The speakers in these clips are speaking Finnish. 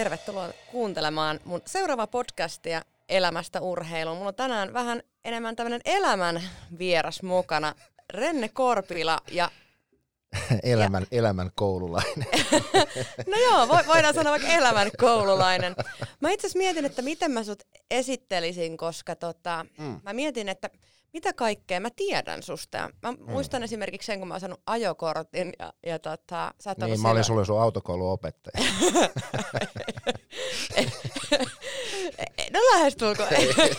Tervetuloa kuuntelemaan mun seuraavaa podcastia Elämästä urheiluun. Mulla on tänään vähän enemmän tämmöinen elämän vieras mukana. Renne Korpila ja elämän, ja. elämän koululainen. no joo, voidaan sanoa vaikka elämän koululainen. Mä itse asiassa mietin, että miten mä sut esittelisin, koska tota, mm. mä mietin, että mitä kaikkea mä tiedän susta. Ja mä mm. muistan esimerkiksi sen, kun mä oon saanut ajokortin ja, ja tota, sä Niin, mä silloin... olin sulle sun autokouluopettaja. no lähestulko.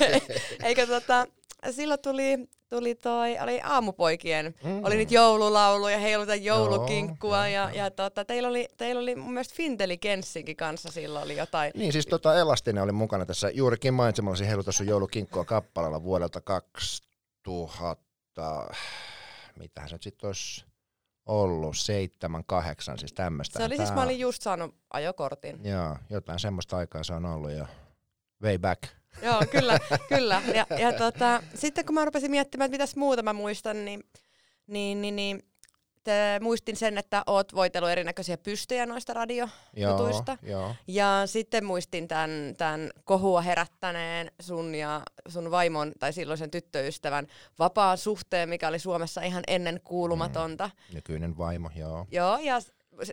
Eikö tota, silloin tuli, tuli toi, oli aamupoikien, mm. oli niitä joululauluja, heiluta joulukinkkua joo, ja, ja tota, teillä, oli, teillä oli mun mielestä Kenssinkin kanssa silloin oli jotain. Niin siis tota Elastinen oli mukana tässä juurikin mainitsemallasi heiluta sun joulukinkkua kappaleella vuodelta 2000, mitähän se nyt sitten olisi ollut, seitsemän, kahdeksan, siis tämmöistä. Se oli Tää... siis, mä olin just saanut ajokortin. Joo, jotain semmoista aikaa se on ollut jo way back. Joo, kyllä, kyllä. Ja, ja tota, sitten kun mä rupesin miettimään, että mitäs muuta mä muistan, niin, niin, niin, niin muistin sen, että oot voitellut erinäköisiä pystyjä noista radiojutuista. Joo, joo. Ja sitten muistin tämän, tämän kohua herättäneen sun ja sun vaimon tai silloisen tyttöystävän vapaan suhteen, mikä oli Suomessa ihan ennen kuulumatonta. Mm, nykyinen vaimo, joo. Joo, ja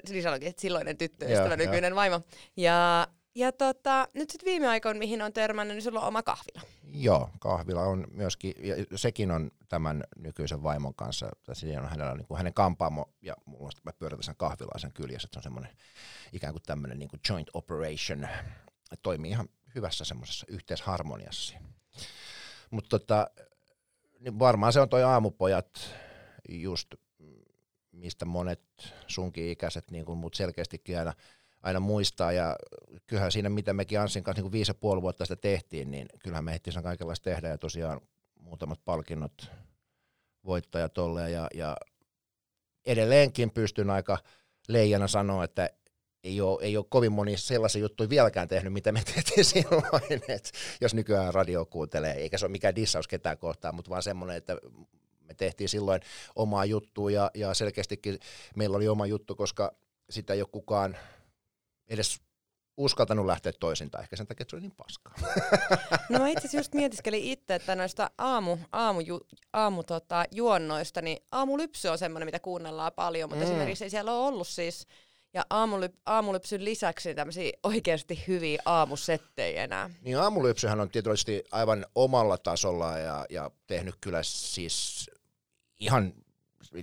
siis olikin, että silloinen tyttöystävä, joo, nykyinen jo. vaimo. Ja ja tota, nyt sitten viime aikoina, mihin on törmännyt, niin sulla on oma kahvila. Joo, kahvila on myöskin, ja sekin on tämän nykyisen vaimon kanssa, siinä on hänellä niin kuin hänen kampaamo, ja mulla on mä pyöritän sen kahvilaa sen kyljessä, että se on semmoinen ikään kuin tämmöinen niin kuin joint operation, toimii ihan hyvässä semmoisessa yhteisharmoniassa. Mutta tota, niin varmaan se on toi aamupojat just, mistä monet sunkin ikäiset, niin kuin mut selkeästikin aina aina muistaa, ja kyllähän siinä, mitä mekin Anssin kanssa niin viisi ja puoli vuotta sitä tehtiin, niin kyllähän me ehtiin sen kaikenlaista tehdä, ja tosiaan muutamat palkinnot voittajat tolleen, ja, ja edelleenkin pystyn aika leijana sanoa, että ei ole, ei ole kovin moni sellaisia juttuja vieläkään tehnyt, mitä me tehtiin silloin, että jos nykyään radio kuuntelee, eikä se ole mikään dissaus ketään kohtaan, mutta vaan semmoinen, että me tehtiin silloin omaa juttua. Ja, ja selkeästikin meillä oli oma juttu, koska sitä ei ole kukaan edes uskaltanut lähteä toisintaan, ehkä sen takia, että se oli niin paskaa. No mä itse asiassa just mietiskelin itse, että noista aamu, aamu, ju, aamu tota, juonnoista, niin aamulypsy on semmoinen, mitä kuunnellaan paljon, mutta mm. esimerkiksi ei siellä ole ollut siis, ja aamulyp, aamulypsyn lisäksi tämmöisiä oikeasti hyviä aamusettejä enää. Niin aamulypsyhän on tietysti aivan omalla tasolla ja, ja tehnyt kyllä siis ihan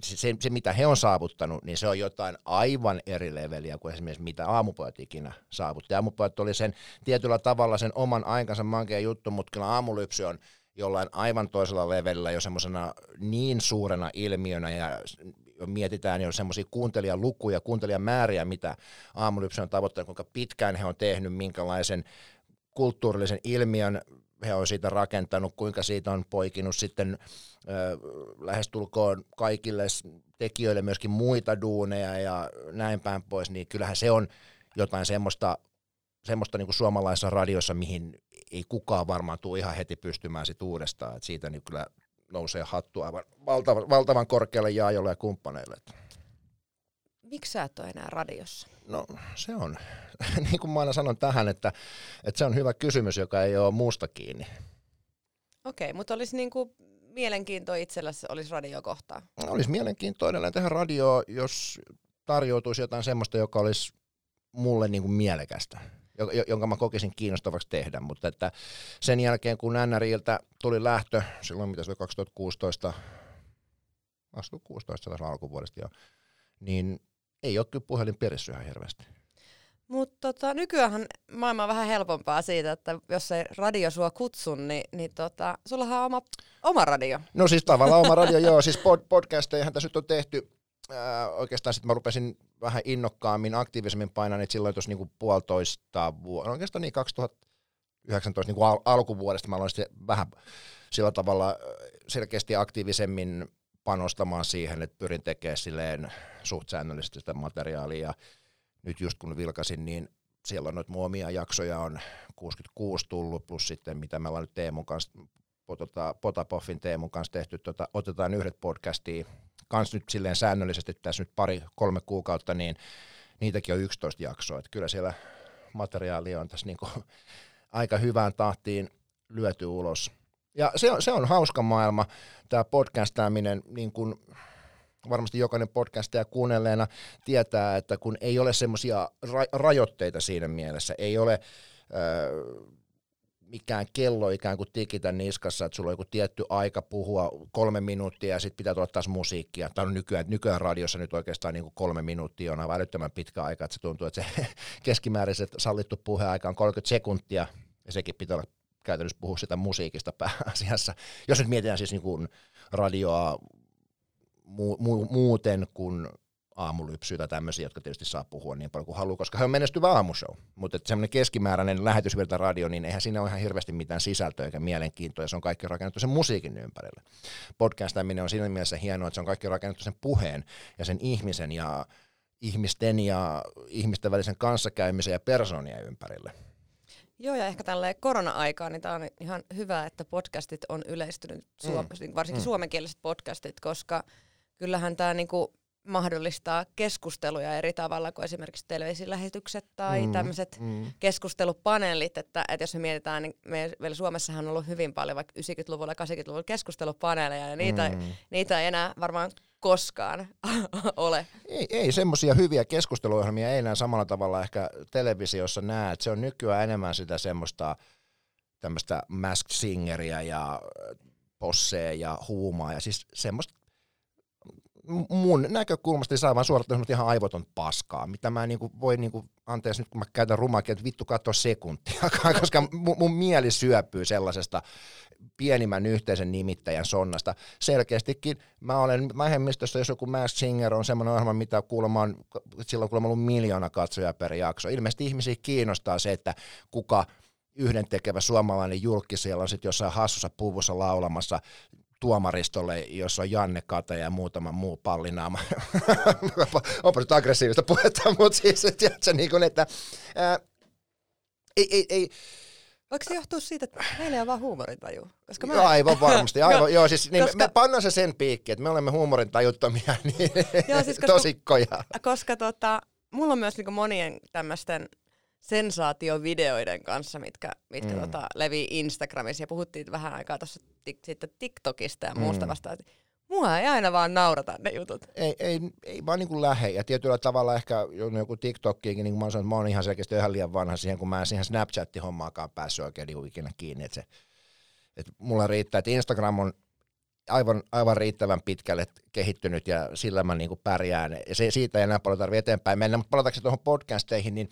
se, se, mitä he on saavuttanut, niin se on jotain aivan eri leveliä kuin esimerkiksi mitä aamupojat ikinä saavutti. Aamupojat oli sen tietyllä tavalla sen oman aikansa mankea juttu, mutta kyllä aamulypsy on jollain aivan toisella levelillä jo semmoisena niin suurena ilmiönä ja mietitään jo semmoisia kuuntelijalukuja, kuuntelijamääriä, mitä aamulypsy on tavoittanut, kuinka pitkään he on tehnyt, minkälaisen kulttuurillisen ilmiön he on siitä rakentanut, kuinka siitä on poikinut sitten ö, lähestulkoon kaikille tekijöille myöskin muita duuneja ja näin päin pois, niin kyllähän se on jotain semmoista, semmoista niin kuin suomalaisessa radiossa, mihin ei kukaan varmaan tule ihan heti pystymään sit uudestaan, että siitä niin kyllä nousee hattu aivan valtavan, valtavan korkealle jaajolle ja kumppaneille. Miksi sä et ole enää radiossa? No se on, niin kuin mä aina sanon tähän, että, että se on hyvä kysymys, joka ei ole muusta kiinni. Okei, mutta olisi niin kuin mielenkiinto itselläsi olisi radiokohtaa? Olisi mielenkiintoinen tehdä radio, jos tarjoutuisi jotain semmoista, joka olisi mulle niin kuin mielekästä, jonka mä kokisin kiinnostavaksi tehdä, mutta että sen jälkeen kun NRIltä tuli lähtö, silloin mitä se oli 2016, 2016 alkuvuodesta jo, niin ei ole kyllä puhelin perässä ihan hirveästi. Mutta tota, nykyään maailma on vähän helpompaa siitä, että jos ei radio sua kutsu, niin, niin tota, sulla on oma, oma radio. No siis tavallaan oma radio, joo. Siis pod, podcastejahan tässä nyt on tehty. Ää, oikeastaan sitten mä rupesin vähän innokkaammin, aktiivisemmin painaa niitä silloin tuossa niinku puolitoista vuotta. Oikeastaan niin 2019 niinku al- alkuvuodesta mä aloin sitten vähän sillä tavalla selkeästi aktiivisemmin panostamaan siihen, että pyrin tekemään silleen suht säännöllisesti sitä materiaalia. Nyt just kun vilkasin, niin siellä on noita muomia jaksoja on 66 tullut, plus sitten mitä me ollaan nyt Teemun kanssa, tota, Potapoffin Teemun kanssa tehty, tota, otetaan yhdet podcastia kans nyt silleen säännöllisesti tässä nyt pari, kolme kuukautta, niin niitäkin on 11 jaksoa, että kyllä siellä materiaali on tässä niinku aika hyvään tahtiin lyöty ulos. Ja se on, se on hauska maailma, tämä podcastaaminen, niin kuin varmasti jokainen podcastaja kuunnelleena tietää, että kun ei ole semmoisia ra- rajoitteita siinä mielessä, ei ole äh, mikään kello ikään kuin tikitä niskassa, että sulla on joku tietty aika puhua kolme minuuttia ja sitten pitää tulla taas musiikkia. Tämä on nykyään, nykyään radiossa nyt oikeastaan niin kuin kolme minuuttia on aivan älyttömän pitkä aika, että se tuntuu, että se keskimääräiset sallittu puheaika on 30 sekuntia ja sekin pitää olla käytännössä puhua sitä musiikista pääasiassa. Jos nyt mietitään siis niin kuin radioa mu- mu- muuten kuin aamulypsyä tai tämmöisiä, jotka tietysti saa puhua niin paljon kuin haluaa, koska he on menestyvä aamushow. Mutta semmoinen keskimääräinen lähetysvirta radio, niin eihän siinä ole ihan hirveästi mitään sisältöä eikä mielenkiintoa, ja se on kaikki rakennettu sen musiikin ympärille. Podcastaminen on siinä mielessä hienoa, että se on kaikki rakennettu sen puheen ja sen ihmisen ja ihmisten ja ihmisten välisen kanssakäymisen ja persoonien ympärille. Joo, ja ehkä tällä korona-aikaan, niin tämä on ihan hyvä, että podcastit on yleistynyt, mm. varsinkin mm. suomenkieliset podcastit, koska kyllähän tämä niinku mahdollistaa keskusteluja eri tavalla kuin esimerkiksi televisilähetykset tai mm, tämmöiset mm. keskustelupaneelit, että, että jos me mietitään, niin me, meillä Suomessahan on ollut hyvin paljon vaikka 90-luvulla ja 80-luvulla keskustelupaneeleja ja niitä, mm. niitä ei enää varmaan koskaan ole. Ei, ei semmoisia hyviä keskusteluohjelmia ei enää samalla tavalla ehkä televisiossa näe, se on nykyään enemmän sitä semmoista tämmöistä masked singeria ja posseja ja huumaa ja siis semmoista mun näkökulmasta niin saa vaan suorittaa ihan aivoton paskaa, mitä mä niinku voi, niinku, anteeksi nyt kun mä käytän rumakin, että vittu katso sekuntia, koska mun, mun mieli syöpyy sellaisesta pienimmän yhteisen nimittäjän sonnasta. Selkeästikin mä olen vähemmistössä, jos joku Mask Singer on semmoinen ohjelma, mitä kuulemma on, silloin kuulemma ollut miljoona katsoja per jakso. Ilmeisesti ihmisiä kiinnostaa se, että kuka yhden tekevä suomalainen julkki siellä on sitten jossain hassussa puvussa laulamassa tuomaristolle, jossa on Janne Kata ja muutama muu pallinaama. Onpa nyt aggressiivista puhetta, mutta siis, että, niin kuin, että ää, ei, ei, ei, Voiko se johtua siitä, että meillä on vaan huumorintaju? Koska mä... Joo, aivan varmasti. Aivan, no, joo, siis, niin koska... me pannaan se sen piikki, että me olemme huumorintajuttomia niin joo, siis koska, tosikkoja. Koska tota, mulla on myös niinku monien tämmöisten sensaatiovideoiden kanssa, mitkä, mitkä mm. tota, levii Instagramissa. Ja puhuttiin vähän aikaa tuossa tik, sitten TikTokista ja muusta mm. vastaan. Mua ei aina vaan naurata ne jutut. Ei, ei, ei vaan niin kuin lähe. Ja tietyllä tavalla ehkä joku TikTokkiinkin, niin kuin mä sanoin, että mä oon ihan selkeästi ihan liian vanha siihen, kun mä en siihen Snapchat-hommaakaan päässyt oikein niin ikinä kiinni. Että se, että mulla riittää, että Instagram on aivan, aivan riittävän pitkälle kehittynyt ja sillä mä niin kuin pärjään. Ja se, siitä ei enää paljon tarvitse eteenpäin mennä. Mutta palataanko tuohon podcasteihin, niin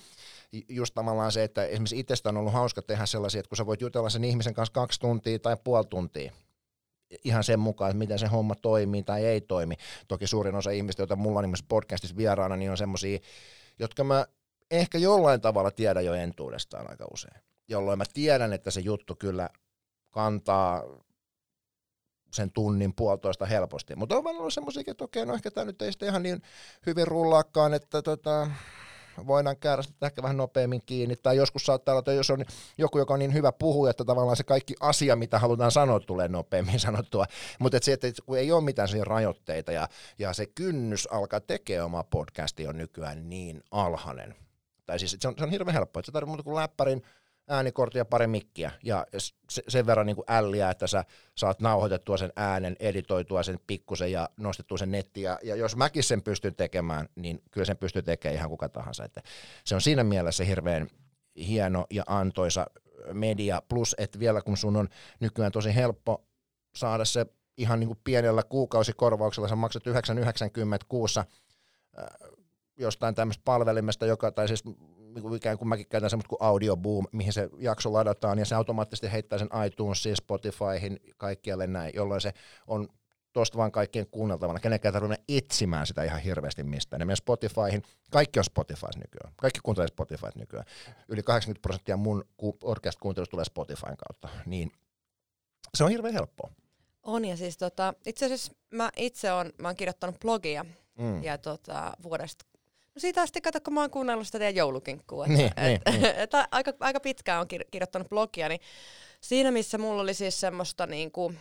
just tavallaan se, että esimerkiksi itsestä on ollut hauska tehdä sellaisia, että kun sä voit jutella sen ihmisen kanssa kaksi tuntia tai puoli tuntia, ihan sen mukaan, että miten se homma toimii tai ei toimi. Toki suurin osa ihmistä, joita mulla on esimerkiksi podcastissa vieraana, niin on semmoisia, jotka mä ehkä jollain tavalla tiedän jo entuudestaan aika usein. Jolloin mä tiedän, että se juttu kyllä kantaa sen tunnin puolitoista helposti. Mutta on vaan ollut semmoisia, että okei, no ehkä tämä nyt ei sitten ihan niin hyvin rullaakaan, että tota, voidaan käydä sitä ehkä vähän nopeammin kiinni, tai joskus saattaa olla, että jos on joku, joka on niin hyvä puhuja, että tavallaan se kaikki asia, mitä halutaan sanoa, tulee nopeammin sanottua, mutta et se, että kun ei ole mitään siihen rajoitteita, ja, ja se kynnys alkaa tekemään oma podcasti on nykyään niin alhainen, tai siis se on, se on hirveän helppoa, että se tarvitsee muuta kuin läppärin, äänikortti ja pari mikkiä ja sen verran niin kuin älliä, että sä saat nauhoitettua sen äänen, editoitua sen pikkusen ja nostettua sen nettiin. Ja, ja jos mäkin sen pystyn tekemään, niin kyllä sen pystyy tekemään ihan kuka tahansa. Että se on siinä mielessä hirveän hieno ja antoisa media, plus että vielä kun sun on nykyään tosi helppo saada se ihan niin kuin pienellä kuukausikorvauksella, sä maksat 9,90 kuussa jostain tämmöistä palvelimesta, joka, tai siis ikään kuin mäkin käytän semmoista kuin Audio Boom, mihin se jakso ladataan, ja se automaattisesti heittää sen iTunesiin, Spotifyhin, kaikkialle näin, jolloin se on tuosta vaan kaikkien kuunneltavana. Kenenkään tarvitse etsimään sitä ihan hirveästi mistään. Ne menee Spotifyhin. Kaikki on Spotify nykyään. Kaikki kuuntelee Spotify nykyään. Yli 80 prosenttia mun podcast-kuuntelusta tulee Spotifyn kautta. Niin se on hirveän helppoa. On ja siis tota, itse asiassa mä itse on, mä oon kirjoittanut blogia mm. ja tota, vuodesta No siitä asti, kato, kun mä oon kuunnellut sitä teidän joulukinkkua. Niin, että, niin, et, niin. Et, aika, aika pitkään on kir- kirjoittanut blogia, niin siinä missä mulla oli siis semmoista niinku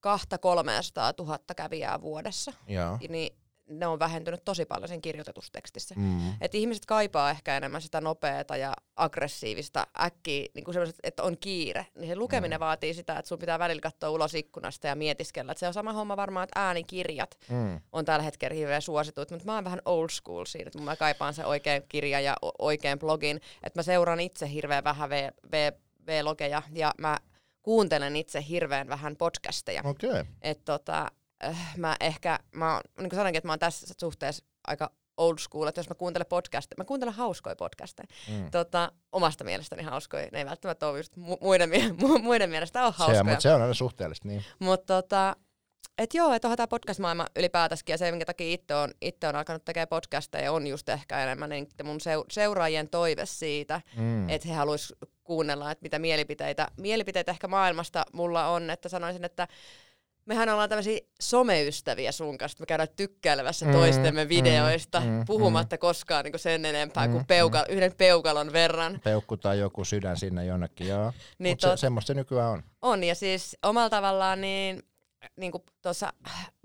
kahta kolmeesta tuhatta kävijää vuodessa, Joo. niin ne on vähentynyt tosi paljon sen kirjoitetustekstissä. Mm. Et ihmiset kaipaa ehkä enemmän sitä nopeata ja aggressiivista äkkiä, niin kuin että on kiire. Niin se lukeminen mm. vaatii sitä, että sun pitää välillä katsoa ulos ikkunasta ja mietiskellä. Et se on sama homma varmaan, että äänikirjat mm. on tällä hetkellä hirveän suositut, mutta mä oon vähän old school siinä, että mä kaipaan se oikein kirja ja oikein blogin. Että mä seuraan itse hirveän vähän v- v- V-logeja ja mä kuuntelen itse hirveän vähän podcasteja. Okay. Et tota, äh, mä ehkä, mä, niin kuin sanoinkin, että mä oon tässä suhteessa aika old school, että jos mä kuuntelen podcasteja, mä kuuntelen hauskoja podcasteja. Mm. Tota, omasta mielestäni hauskoja, ne ei välttämättä ole just muiden, muiden mielestä ole hauskoja. Se, mutta se on aina suhteellista, niin. Mutta tota, et joo, että onhan tämä podcast-maailma ylipäätänsä ja se, minkä takia itse on, itse on alkanut tekemään podcasteja, on just ehkä enemmän niin mun seuraajien toive siitä, mm. että he haluaisivat kuunnella, että mitä mielipiteitä, mielipiteitä ehkä maailmasta mulla on, että sanoisin, että mehän ollaan tämmöisiä someystäviä sun kanssa, me käydään tykkäilevässä mm, toistemme mm, videoista, mm, puhumatta mm. koskaan niin kuin sen enempää mm, kuin peuka, mm. yhden peukalon verran. Peukku tai joku sydän sinne jonnekin, joo. niin Mutta se, semmoista se nykyään on. On, ja siis omalla tavallaan niin niin kuin tuossa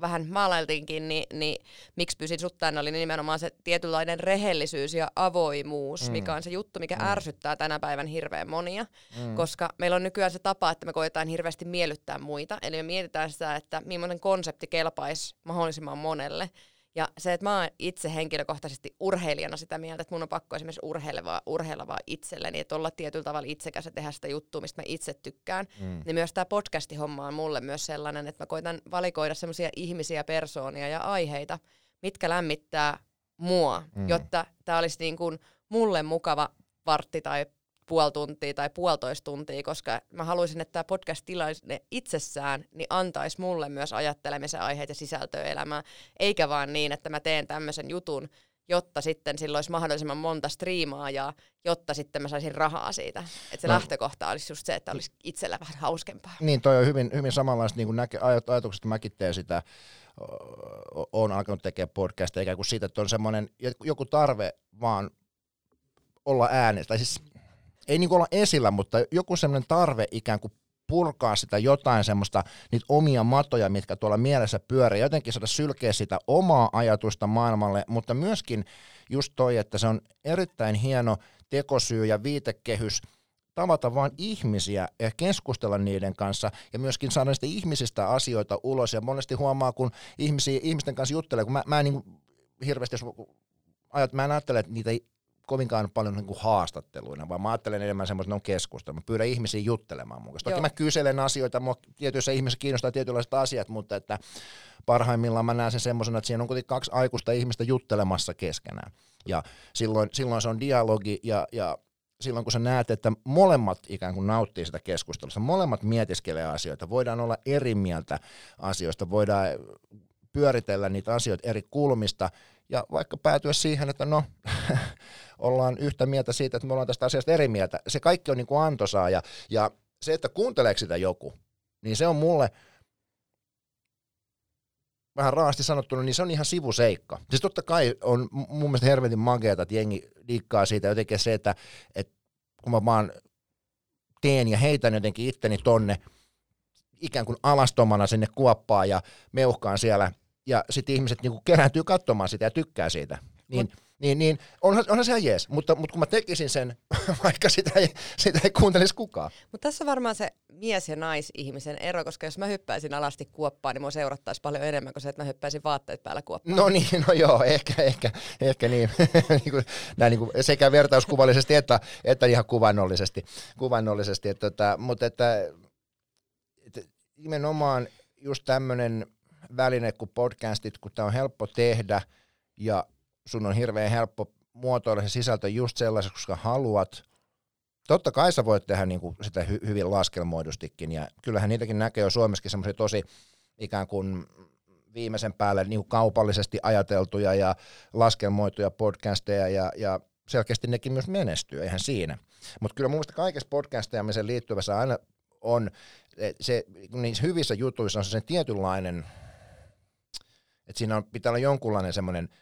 vähän maalailtiinkin, niin, niin miksi pysin suttaan oli nimenomaan se tietynlainen rehellisyys ja avoimuus, mm. mikä on se juttu, mikä mm. ärsyttää tänä päivän hirveän monia, mm. koska meillä on nykyään se tapa, että me koetaan hirveästi miellyttää muita, eli me mietitään sitä, että millainen konsepti kelpaisi mahdollisimman monelle, ja se, että mä oon itse henkilökohtaisesti urheilijana sitä mieltä, että mun on pakko esimerkiksi urheilevaa, urheilevaa itselleni, että olla tietyllä tavalla itsekäs ja tehdä sitä juttua, mistä mä itse tykkään. Mm. Niin myös tämä podcasti-homma on mulle myös sellainen, että mä koitan valikoida semmoisia ihmisiä, persoonia ja aiheita, mitkä lämmittää mua, mm. jotta tämä olisi niin kuin mulle mukava vartti tai puoli tuntia tai puolitoista tuntia, koska mä haluaisin, että tämä podcast-tilanne itsessään niin antaisi mulle myös ajattelemisen aiheita ja sisältöä elämään, eikä vaan niin, että mä teen tämmöisen jutun, jotta sitten sillä olisi mahdollisimman monta striimaajaa, jotta sitten mä saisin rahaa siitä. Että se no. lähtökohta olisi just se, että olisi itsellä vähän hauskempaa. Niin, toi on hyvin, hyvin samanlaista niin näke, ajatukset, mäkin teen sitä, on alkanut tekemään podcastia, eikä kuin siitä, että on semmoinen joku tarve vaan olla äänessä, tai siis ei niin olla esillä, mutta joku semmoinen tarve ikään kuin purkaa sitä jotain semmoista, niitä omia matoja, mitkä tuolla mielessä pyörii, jotenkin saada sylkeä sitä omaa ajatusta maailmalle, mutta myöskin just toi, että se on erittäin hieno tekosyy ja viitekehys tavata vain ihmisiä ja keskustella niiden kanssa ja myöskin saada niistä ihmisistä asioita ulos. Ja monesti huomaa, kun ihmisiä, ihmisten kanssa juttelee, kun mä, mä en niin hirveästi, jos ajat, mä en ajattele, että niitä kovinkaan paljon niin kuin haastatteluina, vaan mä ajattelen enemmän semmoista, että on keskustelu. Mä pyydän ihmisiä juttelemaan mun kanssa. Toki mä kyselen asioita, mua tietyissä ihmisissä kiinnostaa tietynlaiset asiat, mutta että parhaimmillaan mä näen sen semmoisena, että siinä on kuitenkin kaksi aikuista ihmistä juttelemassa keskenään. Ja silloin, silloin se on dialogi ja, ja silloin kun sä näet, että molemmat ikään kuin nauttii sitä keskustelusta, molemmat mietiskelee asioita, voidaan olla eri mieltä asioista, voidaan pyöritellä niitä asioita eri kulmista ja vaikka päätyä siihen, että no ollaan yhtä mieltä siitä, että me ollaan tästä asiasta eri mieltä. Se kaikki on niin kuin antoisaa ja, ja se, että kuunteleeko sitä joku, niin se on mulle vähän raasti sanottuna, niin se on ihan sivuseikka. Siis totta kai on mun mielestä hervetin mageeta, että jengi liikkaa siitä jotenkin se, että, että kun mä vaan teen ja heitän jotenkin itteni tonne ikään kuin alastomana sinne kuoppaan ja meuhkaan siellä, ja sitten ihmiset niinku kerääntyy katsomaan sitä ja tykkää siitä. Niin, Mut, niin, niin onhan, onhan se ihan jees, mutta, mutta kun mä tekisin sen, vaikka sitä ei, sitä ei kuuntelisi kukaan. Mutta tässä on varmaan se mies- ja naisihmisen ero, koska jos mä hyppäisin alasti kuoppaan, niin mua seurattaisi paljon enemmän kuin se, että mä hyppäisin vaatteet päällä kuoppaan. No niin, no joo, ehkä, ehkä, ehkä niin. näin niin kuin sekä vertauskuvallisesti että, että ihan kuvannollisesti. kuvannollisesti että, että, tota, mutta että, että nimenomaan just tämmöinen väline kuin podcastit, kun tämä on helppo tehdä ja sun on hirveän helppo muotoilla se sisältö just sellaiseksi, koska haluat. Totta kai sä voit tehdä niin kuin sitä hy- hyvin laskelmoidustikin, ja kyllähän niitäkin näkee jo Suomessakin semmoisia tosi ikään kuin viimeisen päälle niin kuin kaupallisesti ajateltuja ja laskelmoituja podcasteja, ja, ja selkeästi nekin myös menestyy, eihän siinä. Mutta kyllä mun mielestä kaikessa podcasteamiseen liittyvässä aina on, se, niissä hyvissä jutuissa on se tietynlainen, että siinä on, pitää olla jonkunlainen semmoinen –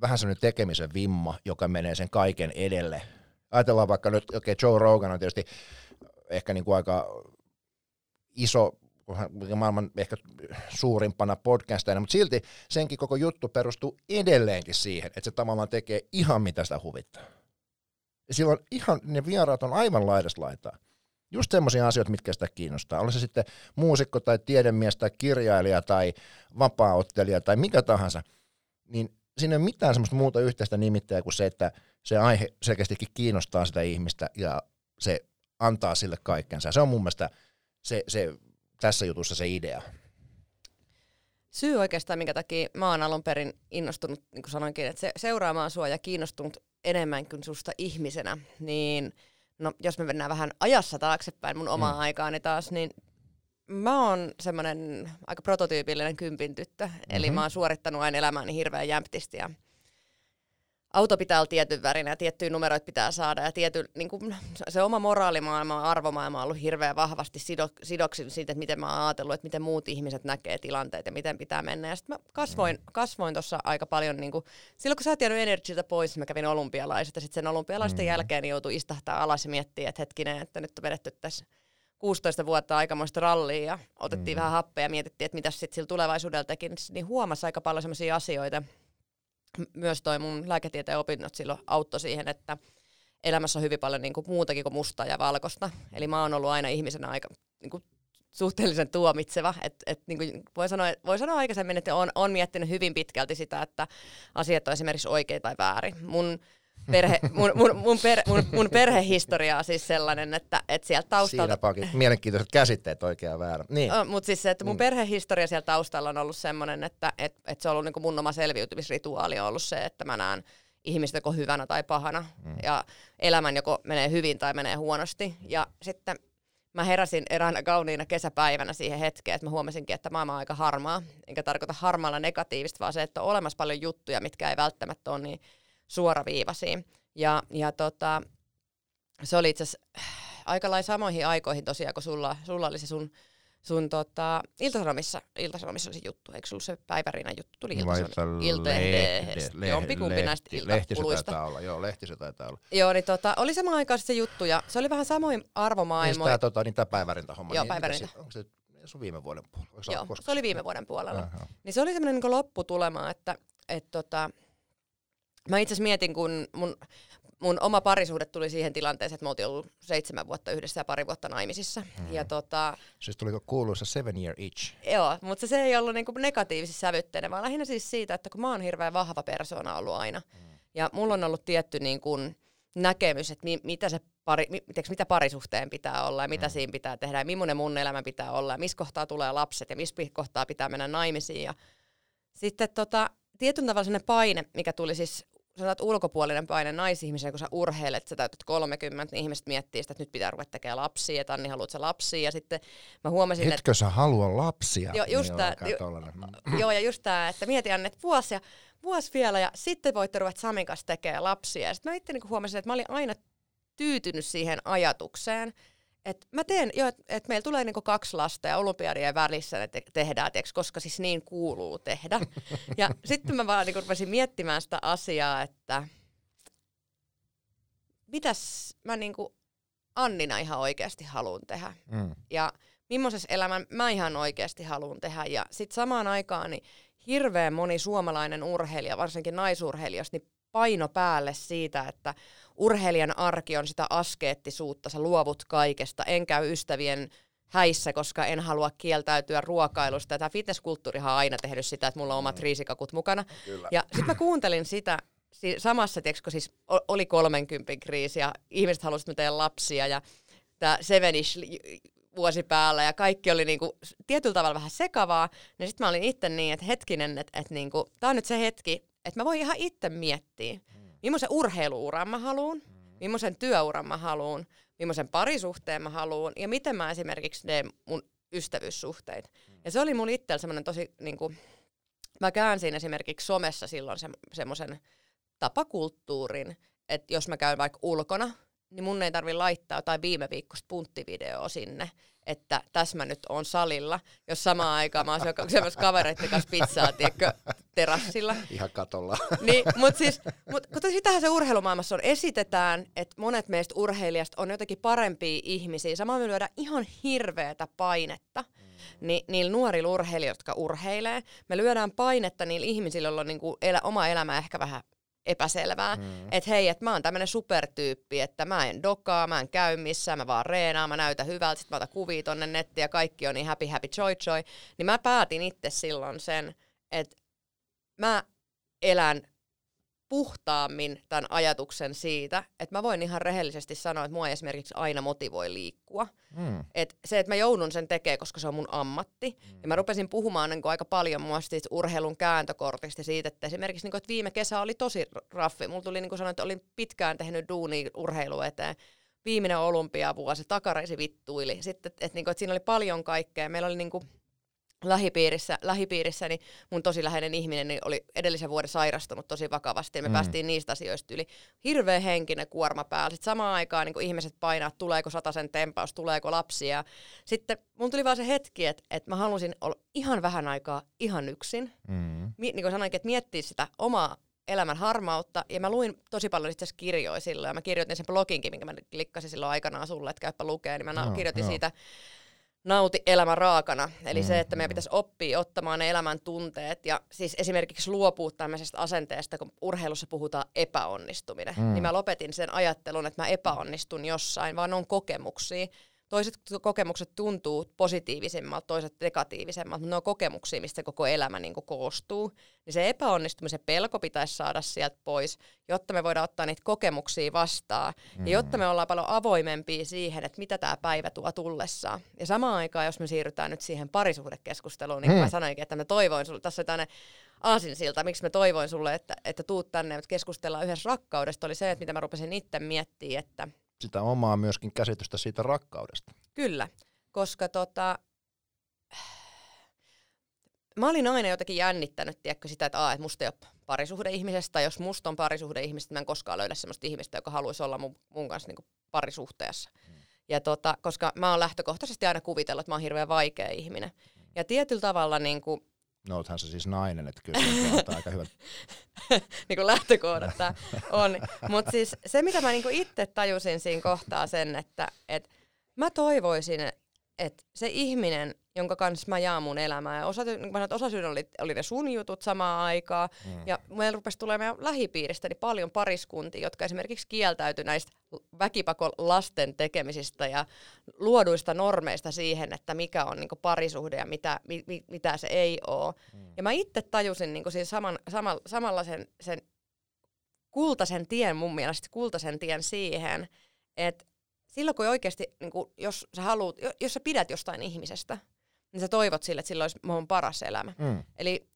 vähän sellainen tekemisen vimma, joka menee sen kaiken edelle. Ajatellaan vaikka nyt, okei, okay, Joe Rogan on tietysti ehkä niin kuin aika iso maailman ehkä suurimpana podcastina, mutta silti senkin koko juttu perustuu edelleenkin siihen, että se tavallaan tekee ihan mitä sitä huvittaa. Ja silloin ihan, ne vieraat on aivan laidasta laitaa. Just semmoisia asioita, mitkä sitä kiinnostaa. Oli se sitten muusikko tai tiedemies tai kirjailija tai vapaaottelija tai mikä tahansa, niin siinä ei ole mitään semmoista muuta yhteistä nimittäjää kuin se, että se aihe selkeästikin kiinnostaa sitä ihmistä ja se antaa sille kaikkensa. Se on mun mielestä se, se, tässä jutussa se idea. Syy oikeastaan, minkä takia mä oon alun perin innostunut, niin kuin sanoinkin, että se, seuraamaan sua ja kiinnostunut enemmän kuin susta ihmisenä, niin no, jos me mennään vähän ajassa taaksepäin mun omaa mm. aikaani taas, niin mä oon semmoinen aika prototyypillinen kympin tyttö, mm-hmm. eli mä oon suorittanut aina elämääni hirveän jämptisti ja auto pitää olla tietyn värinä ja tiettyjä numeroita pitää saada ja tiety, niin kuin, se oma moraalimaailma ja arvomaailma on ollut hirveän vahvasti sido, sidoksin siitä, että miten mä oon ajatellut, että miten muut ihmiset näkee tilanteet ja miten pitää mennä. Ja sitten mä kasvoin, kasvoin tuossa aika paljon, niin kuin, silloin kun sä oot jäänyt Energyltä pois, mä kävin olympialaiset ja sitten sen olympialaisten mm. jälkeen niin joutui istahtaa alas ja miettiä, että hetkinen, että nyt on vedetty tässä 16 vuotta aikamoista rallia ja otettiin mm. vähän happea ja mietittiin, että mitä sitten sillä tulevaisuudella teki, niin huomasi aika paljon sellaisia asioita, myös toi mun lääketieteen opinnot silloin auttoi siihen, että elämässä on hyvin paljon niin kuin muutakin kuin mustaa ja valkoista. Eli mä oon ollut aina ihmisenä aika niin kuin suhteellisen tuomitseva. Et, et, niin kuin voi, sanoa, voi sanoa aikaisemmin, että on, on miettinyt hyvin pitkälti sitä, että asiat on esimerkiksi oikein tai väärin. Mun perhe, mun, mun, mun, per, mun, mun perhehistoria on siis sellainen, että, että sieltä taustalta... Siinä mielenkiintoiset käsitteet oikein väärä. Niin. No, Mutta siis se, että mun mm. perhehistoria siellä taustalla on ollut sellainen, että et, et se on ollut niin mun oma selviytymisrituaali on ollut se, että mä näen ihmistä joko hyvänä tai pahana. Mm. Ja elämän joko menee hyvin tai menee huonosti. Ja sitten mä heräsin eräänä kauniina kesäpäivänä siihen hetkeen, että mä huomasinkin, että maailma on aika harmaa. Enkä tarkoita harmaalla negatiivista, vaan se, että on olemassa paljon juttuja, mitkä ei välttämättä ole niin suoraviivaisia. Ja, ja tota, se oli itse asiassa aika lailla samoihin aikoihin tosiaan, kun sulla, sulla oli se sun, sun tota, Iltasanomissa, Iltasanomissa oli se juttu, eikö sulla se päivärinä juttu tuli Iltasanomissa? Jompikumpi näistä iltakuluista. Lehti olla, joo, lehti se taitaa olla. Joo, niin tota, oli samaan aikaan se juttu, ja se oli vähän samoin arvomaailmoja. Niin, tota, niin tämä päivärintä homma. Joo, niin, päivärintä. Onko se, on viime vuoden puolella? Joo, se oli viime vuoden puolella. Aha. Niin se oli semmoinen niin lopputulema, että et, tota, Mä itse mietin, kun mun, mun oma parisuhde tuli siihen tilanteeseen, että me oltiin ollut seitsemän vuotta yhdessä ja pari vuotta naimisissa. Mm. Ja tota, siis tuliko kuuluisa seven year itch? Joo, mutta se ei ollut niinku negatiivisesti sävytteinen, vaan lähinnä siis siitä, että kun mä oon hirveän vahva persona ollut aina. Mm. Ja mulla on ollut tietty niinku näkemys, että mi, mitä se pari, mi, mitä parisuhteen pitää olla ja mitä mm. siinä pitää tehdä ja millainen mun elämä pitää olla ja missä kohtaa tulee lapset ja missä kohtaa pitää mennä naimisiin. Ja sitten tota, tietyn tavalla sellainen paine, mikä tuli siis sanotaan, ulkopuolinen paine naisihmisen, kun sä urheilet, sä täytät 30, niin ihmiset miettii sitä, että nyt pitää ruveta tekemään lapsia, että Anni haluat sä lapsia, ja sitten mä huomasin, Etkö että... sä halua lapsia? Joo, just niin tää, jo, joo, ja just tää, että mieti Anne, että vuosi, ja, vuosi vielä, ja sitten voitte ruveta Samin kanssa tekemään lapsia, ja sitten mä itse niin huomasin, että mä olin aina tyytynyt siihen ajatukseen, et mä teen, jo, että et meillä tulee niinku kaksi lasta ja olympiadien välissä ne te- tehdään, tiiäks, koska siis niin kuuluu tehdä. ja sitten mä vaan niinku rupesin miettimään sitä asiaa, että mitäs mä niinku Annina ihan oikeasti haluan tehdä. Mm. Ja millaisessa elämän mä ihan oikeasti haluan tehdä. Ja sitten samaan aikaan niin hirveän moni suomalainen urheilija, varsinkin naisurheilijoista, niin paino päälle siitä, että urheilijan arki on sitä askeettisuutta, sä luovut kaikesta, en käy ystävien häissä, koska en halua kieltäytyä ruokailusta. Tämä fitnesskulttuurihan on aina tehnyt sitä, että mulla on omat mm. riisikakut mukana. Kyllä. Ja sitten mä kuuntelin sitä samassa, tiedätkö, siis oli 30 kriisi ja ihmiset halusivat tehdä lapsia ja tämä Sevenish vuosi päällä ja kaikki oli niinku tietyllä tavalla vähän sekavaa, niin sitten mä olin itse niin, että hetkinen, että, että niinku, tämä on nyt se hetki, että mä voin ihan itse miettiä, millaisen urheiluuran mä haluan, millaisen työuran mä haluan, millaisen parisuhteen mä haluan ja miten mä esimerkiksi teen mun ystävyyssuhteita. Ja se oli mun itsellä semmoinen tosi, niin kuin, mä käänsin esimerkiksi somessa silloin se, semmoisen tapakulttuurin, että jos mä käyn vaikka ulkona, niin mun ei tarvi laittaa jotain viime viikosta punttivideoa sinne, että tässä mä nyt on salilla, jos samaan aikaan mä oon syömässä kavereiden kanssa pizzaa, tiedätkö, terassilla. Ihan katolla. Niin, mutta siis, mut, kun sitähän se urheilumaailmassa on, esitetään, että monet meistä urheilijasta on jotenkin parempia ihmisiä. Samaan me lyödään ihan hirveätä painetta. Mm. niin niillä nuorilla urheilijoilla, jotka urheilee, me lyödään painetta niillä ihmisillä, joilla on niinku elä, oma elämä ehkä vähän epäselvää. Mm. Että hei, että mä oon tämmönen supertyyppi, että mä en dokaa, mä en käy missään, mä vaan reenaan, mä näytän hyvältä, sit mä otan kuvia tonne nettiin ja kaikki on niin happy, happy, joy, joy. Niin mä päätin itse silloin sen, että mä elän puhtaammin tämän ajatuksen siitä, että mä voin ihan rehellisesti sanoa, että mua esimerkiksi aina motivoi liikkua. Mm. Et se, että mä joudun sen tekemään, koska se on mun ammatti. Mm. Ja mä rupesin puhumaan niin aika paljon mua siitä urheilun kääntökortista siitä, että esimerkiksi niin kuin, että viime kesä oli tosi raffi. Mulla tuli niin kuin sanoin, että olin pitkään tehnyt duuni urheilu eteen. Viimeinen olympiavuosi, takareisi vittuili. Sitten, että, että, niin kuin, että siinä oli paljon kaikkea. Meillä oli niin kuin, lähipiirissä, lähipiirissäni mun tosi läheinen ihminen niin oli edellisen vuoden sairastunut tosi vakavasti ja me mm. päästiin niistä asioista yli. Hirveä henkinen kuorma päällä. Sitten samaan aikaan niin ihmiset painaa, että tuleeko sen tempaus, tuleeko lapsia. Sitten mun tuli vaan se hetki, että, että mä halusin olla ihan vähän aikaa ihan yksin. Mm. Mi- niin kuin sanoinkin, että miettiä sitä omaa elämän harmautta, ja mä luin tosi paljon itse asiassa kirjoja silloin, ja mä kirjoitin sen bloginkin, minkä mä klikkasin silloin aikanaan sulle, että käypä lukea, niin mä no, kirjoitin no. siitä nauti elämän raakana. Eli mm, se, että meidän mm. pitäisi oppia ottamaan ne elämän tunteet ja siis esimerkiksi luopua tämmöisestä asenteesta, kun urheilussa puhutaan epäonnistuminen. Mm. Niin mä lopetin sen ajattelun, että mä epäonnistun jossain, vaan on kokemuksia. Toiset kokemukset tuntuu positiivisemmalta, toiset negatiivisemmalta, mutta ne on kokemuksia, mistä koko elämä niin kuin koostuu. Niin se epäonnistumisen pelko pitäisi saada sieltä pois, jotta me voidaan ottaa niitä kokemuksia vastaan. Mm. Ja jotta me ollaan paljon avoimempia siihen, että mitä tämä päivä tuo tullessaan. Ja samaan aikaan, jos me siirrytään nyt siihen parisuhdekeskusteluun, niin kuin mm. mä sanoinkin, että mä toivoin sulle, tässä on aasinsilta, miksi mä toivoin sulle, että, että tuut tänne, että keskustellaan yhdessä rakkaudesta, oli se, että mitä mä rupesin itse miettimään, että sitä omaa myöskin käsitystä siitä rakkaudesta. Kyllä, koska tota, mä olin aina jotenkin jännittänyt, tiedätkö, sitä, että, aa, että musta ei ole parisuhde-ihmisestä, tai jos musta on parisuhde-ihmistä, mä en koskaan löydä sellaista ihmistä, joka haluaisi olla mun, mun kanssa niin parisuhteessa. Hmm. Ja tota, koska mä oon lähtökohtaisesti aina kuvitellut, että mä oon hirveän vaikea ihminen. Hmm. Ja tietyllä tavalla niin kuin, No oothan se siis nainen, että kyllä se aika hyvä. niin kuin lähtökohdat on. Mutta siis se, mitä mä niinku itse tajusin siinä kohtaa sen, että et mä toivoisin, että se ihminen, jonka kanssa mä jaan mun elämää. Ja osa, niin sanoin, osa syyn oli, oli ne sun jutut samaan aikaan. Mm. Ja meillä rupesi tulemaan lähipiiristä niin paljon pariskuntia, jotka esimerkiksi kieltäytyi näistä väkipakon lasten tekemisistä ja luoduista normeista siihen, että mikä on niin parisuhde ja mitä, mi, mi, mitä se ei ole. Mm. Ja mä itse tajusin niin siinä saman, sama, samalla sen, sen kultaisen tien mun mielestä, kultaisen tien siihen, että silloin kun oikeasti, niin kun, jos sä haluut, jos sä pidät jostain ihmisestä, niin sä toivot sille, että sillä olisi mun paras elämä. Mm. Eli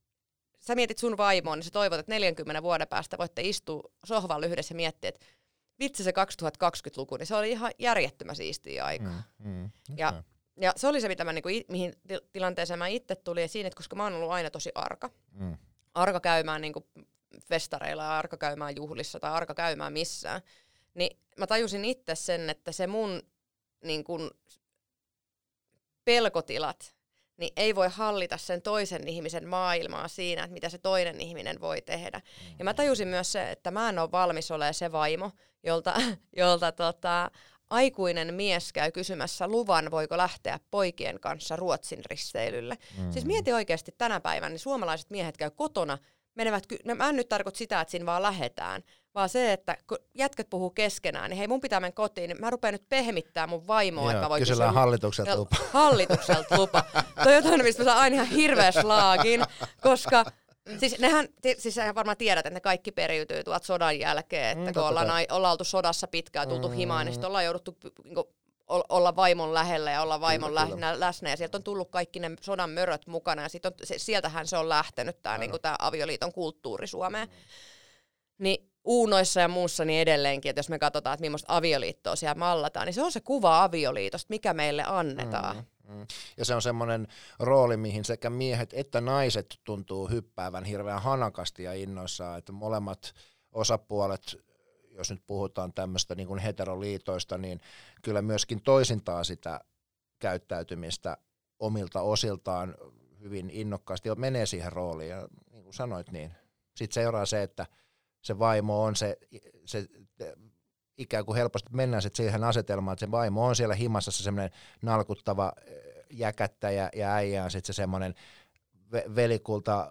sä mietit sun vaimoon, niin sä toivot, että 40 vuoden päästä voitte istua sohvalla yhdessä ja miettiä, että vitsi se 2020-luku, niin se oli ihan järjettömän siistiä aikaa. Mm, mm, okay. ja, ja se oli se, mitä mä, niin kuin, mihin tilanteeseen mä itse tulin, ja siinä, että koska mä oon ollut aina tosi arka. Mm. Arka käymään niin kuin festareilla ja arka käymään juhlissa tai arka käymään missään. Niin mä tajusin itse sen, että se mun niin kuin, pelkotilat niin ei voi hallita sen toisen ihmisen maailmaa siinä, että mitä se toinen ihminen voi tehdä. Ja mä tajusin myös se, että mä en ole valmis olemaan se vaimo, jolta, jolta tota, aikuinen mies käy kysymässä luvan, voiko lähteä poikien kanssa Ruotsin risteilylle. Mm. Siis mieti oikeasti tänä päivänä, niin suomalaiset miehet käy kotona, menevät, no mä en nyt tarkoita sitä, että siinä vaan lähetään, vaan se, että kun jätkät puhuu keskenään, niin hei mun pitää mennä kotiin, niin mä rupean nyt pehmittää mun vaimoa, että voi kysyä. hallitukselta lupa. Hallitukselta lupa. Toi jotain, mistä mä saan aina ihan hirveä slaagin, koska Siis nehän, siis sä varmaan tiedät, että ne kaikki periytyy tuolta sodan jälkeen, että mm, kun ollaan, ollaan oltu sodassa pitkään, tultu mm. himaan, niin sitten ollaan jouduttu niin kuin, olla vaimon lähellä ja olla vaimon kyllä, kyllä. läsnä. Ja sieltä on tullut kaikki ne sodan möröt mukana ja sit on, se, sieltähän se on lähtenyt tämä niinku, avioliiton kulttuuri Suomeen. Mm. Niin uunoissa ja muussa niin edelleenkin, että jos me katsotaan, että millaista avioliittoa siellä mallataan, niin se on se kuva avioliitosta, mikä meille annetaan. Mm, mm. Ja se on semmoinen rooli, mihin sekä miehet että naiset tuntuu hyppäävän hirveän hanakasti ja innoissaan, että molemmat osapuolet, jos nyt puhutaan tämmöistä niin kuin heteroliitoista, niin kyllä myöskin toisintaa sitä käyttäytymistä omilta osiltaan hyvin innokkaasti menee siihen rooliin. Ja niin kuin sanoit, niin sitten seuraa se, että se vaimo on se, se ikään kuin helposti mennään sitten siihen asetelmaan, että se vaimo on siellä himassa se semmoinen nalkuttava jäkättä ja, ja äijä on sitten se semmoinen ve- velikulta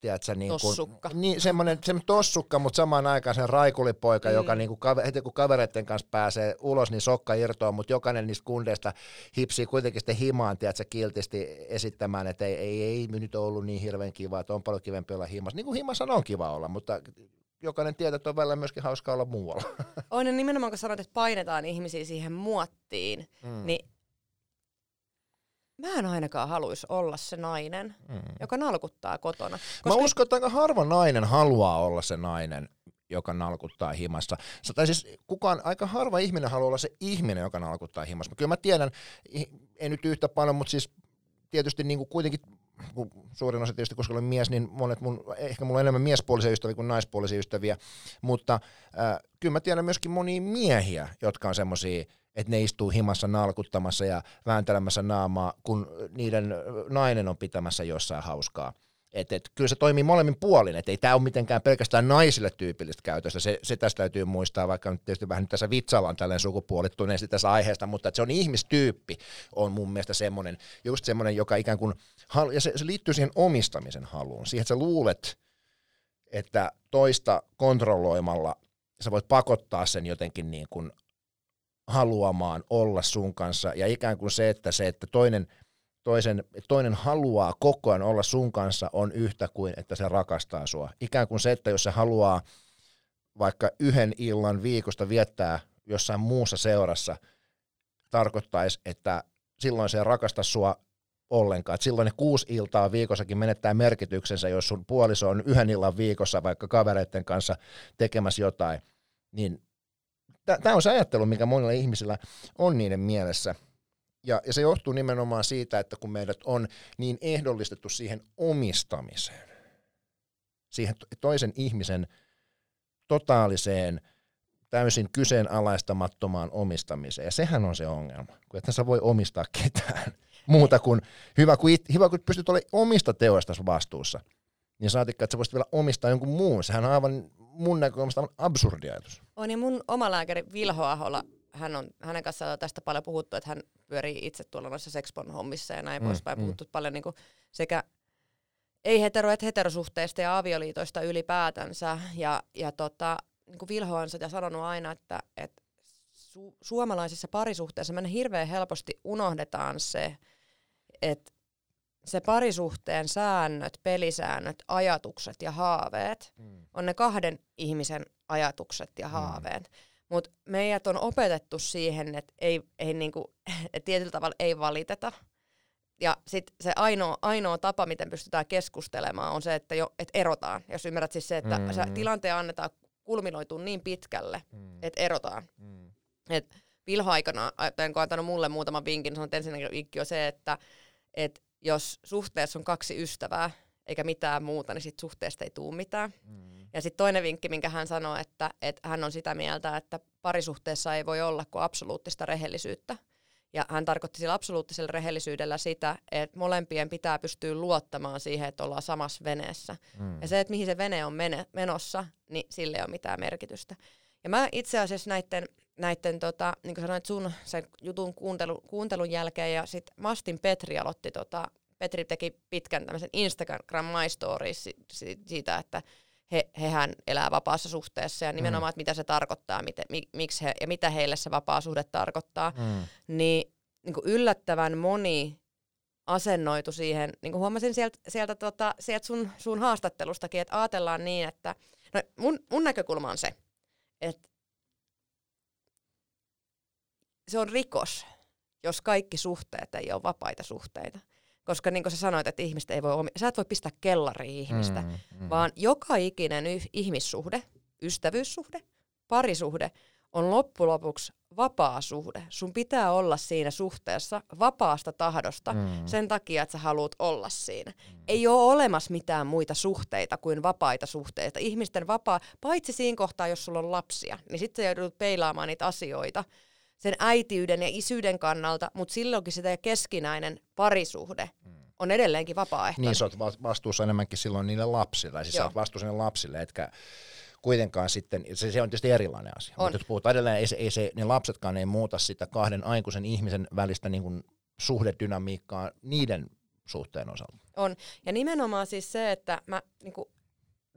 tiedätkö, niin kuin, Tossukka. Niin, semmoinen, semmoinen tossukka, mutta samaan aikaan sen raikulipoika, mm. joka niin kuin, heti kun kavereiden kanssa pääsee ulos, niin sokka irtoaa, mutta jokainen niistä kundeista hipsii kuitenkin sitten himaan, tiedätkö, kiltisti esittämään, että ei, ei, ei nyt ollut niin hirveän kiva, että on paljon kivempi olla himassa. Niin kuin himassa on kiva olla, mutta jokainen tietää, että on välillä myöskin hauskaa olla muualla. On ja nimenomaan kun sanoit, että painetaan ihmisiä siihen muottiin, mm. niin mä en ainakaan haluaisi olla se nainen, mm. joka nalkuttaa kotona. Koska... Mä uskon, että aika harva nainen haluaa olla se nainen, joka nalkuttaa himassa. Tai siis kukaan, aika harva ihminen haluaa olla se ihminen, joka nalkuttaa himassa. Kyllä mä tiedän, ei nyt yhtä paljon, mutta siis tietysti niin kuin kuitenkin kun suurin osa tietysti, koska olen mies, niin monet mun, ehkä mulla on enemmän miespuolisia ystäviä kuin naispuolisia ystäviä, mutta äh, kyllä mä tiedän myöskin monia miehiä, jotka on semmoisia, että ne istuu himassa nalkuttamassa ja vääntelemässä naamaa, kun niiden nainen on pitämässä jossain hauskaa. Et, et, kyllä se toimii molemmin puolin, että ei tämä ole mitenkään pelkästään naisille tyypillistä käytöstä, se, se tästä täytyy muistaa, vaikka nyt tietysti vähän nyt tässä vitsaillaan tällainen sukupuolittuneesti tässä aiheesta, mutta se on ihmistyyppi, on mun mielestä semmoinen, just semmoinen, joka ikään kuin, ja se, se liittyy siihen omistamisen haluun, siihen, että sä luulet, että toista kontrolloimalla sä voit pakottaa sen jotenkin niin kuin haluamaan olla sun kanssa, ja ikään kuin se, että se, että toinen – toisen, toinen haluaa koko ajan olla sun kanssa on yhtä kuin, että se rakastaa sua. Ikään kuin se, että jos se haluaa vaikka yhden illan viikosta viettää jossain muussa seurassa, tarkoittaisi, että silloin se ei rakasta sua ollenkaan. Et silloin ne kuusi iltaa viikossakin menettää merkityksensä, jos sun puoliso on yhden illan viikossa vaikka kavereiden kanssa tekemässä jotain. Niin tämä on se ajattelu, mikä monilla ihmisillä on niiden mielessä – ja, ja se johtuu nimenomaan siitä, että kun meidät on niin ehdollistettu siihen omistamiseen, siihen toisen ihmisen totaaliseen, täysin kyseenalaistamattomaan omistamiseen. Ja sehän on se ongelma, kun et sä voi omistaa ketään muuta kuin hyvä, kun, it, hyvä, kun pystyt olemaan omista teoista vastuussa, niin saatikka, että sä voisit vielä omistaa jonkun muun. Sehän on aivan mun näkökulmasta absurdi ajatus. On, niin mun oma lääkäri Vilho Ahola hän on, hänen kanssaan on tästä paljon puhuttu, että hän pyörii itse tuolla noissa sexpon hommissa ja näin mm, poispäin. Mm. Puhuttu paljon niin kuin sekä ei-hetero- että heterosuhteista ja avioliitoista ylipäätänsä. Ja, ja tota, niin kuin Vilho on sitä sanonut aina, että, että su- suomalaisissa parisuhteissa me hirveän helposti unohdetaan se, että se parisuhteen säännöt, pelisäännöt, ajatukset ja haaveet mm. on ne kahden ihmisen ajatukset ja mm. haaveet. Mm. Mutta meidät on opetettu siihen, että ei, ei niinku, et tietyllä tavalla ei valiteta. Ja sitten se ainoa, ainoa tapa, miten pystytään keskustelemaan, on se, että jo, et erotaan. Jos ymmärrät siis se, että mm. se tilanteen annetaan kulminoitua niin pitkälle, mm. että erotaan. Mm. Et Vilho aikana, kun antanut mulle muutaman vinkin, niin ensinnäkin vinkki on se, että et jos suhteessa on kaksi ystävää, eikä mitään muuta, niin sit suhteesta ei tule mitään. Mm. Ja sitten toinen vinkki, minkä hän sanoi, että, että hän on sitä mieltä, että parisuhteessa ei voi olla kuin absoluuttista rehellisyyttä. Ja hän tarkoitti sillä absoluuttisella rehellisyydellä sitä, että molempien pitää pystyä luottamaan siihen, että ollaan samassa veneessä. Mm. Ja se, että mihin se vene on mene, menossa, niin sille ei ole mitään merkitystä. Ja mä itse asiassa näiden, näiden tota, niin kuin sanoit sun sen jutun kuuntelu, kuuntelun jälkeen, ja sitten Mastin Petri aloitti, tota, Petri teki pitkän tämmöisen Instagram My Stories siitä, että he, hehän elää vapaassa suhteessa ja nimenomaan, mm. että mitä se tarkoittaa, miten, mi, miksi he, ja mitä heille se vapaa suhde tarkoittaa, mm. niin, niin kuin yllättävän moni asennoitu siihen, niin kuin huomasin sieltä, sieltä, tota, sieltä sun, sun haastattelustakin, että ajatellaan niin, että no mun, mun näkökulma on se, että se on rikos, jos kaikki suhteet ei ole vapaita suhteita. Koska niin kuin sä sanoit, että ihmistä ei voi omi- sä et voi pistää kellariin ihmistä, mm, mm. vaan joka ikinen y- ihmissuhde, ystävyyssuhde, parisuhde on loppulopuksi vapaa suhde. Sun pitää olla siinä suhteessa vapaasta tahdosta mm. sen takia, että sä haluat olla siinä. Mm. Ei ole olemassa mitään muita suhteita kuin vapaita suhteita. Ihmisten vapaa, paitsi siinä kohtaa, jos sulla on lapsia, niin sitten sä joudut peilaamaan niitä asioita – sen äitiyden ja isyyden kannalta, mutta silloinkin sitä keskinäinen parisuhde on edelleenkin vapaaehtoinen. Niin, sä oot vastuussa enemmänkin silloin niille lapsille, siis Joo. sä oot vastuussa niille lapsille, etkä kuitenkaan sitten, se, se on tietysti erilainen asia, on. mutta jos puhutaan edelleen, ei se, ei se, ne lapsetkaan ei muuta sitä kahden aikuisen ihmisen välistä niin kuin suhdedynamiikkaa niiden suhteen osalta. On. Ja nimenomaan siis se, että mä, niin kuin,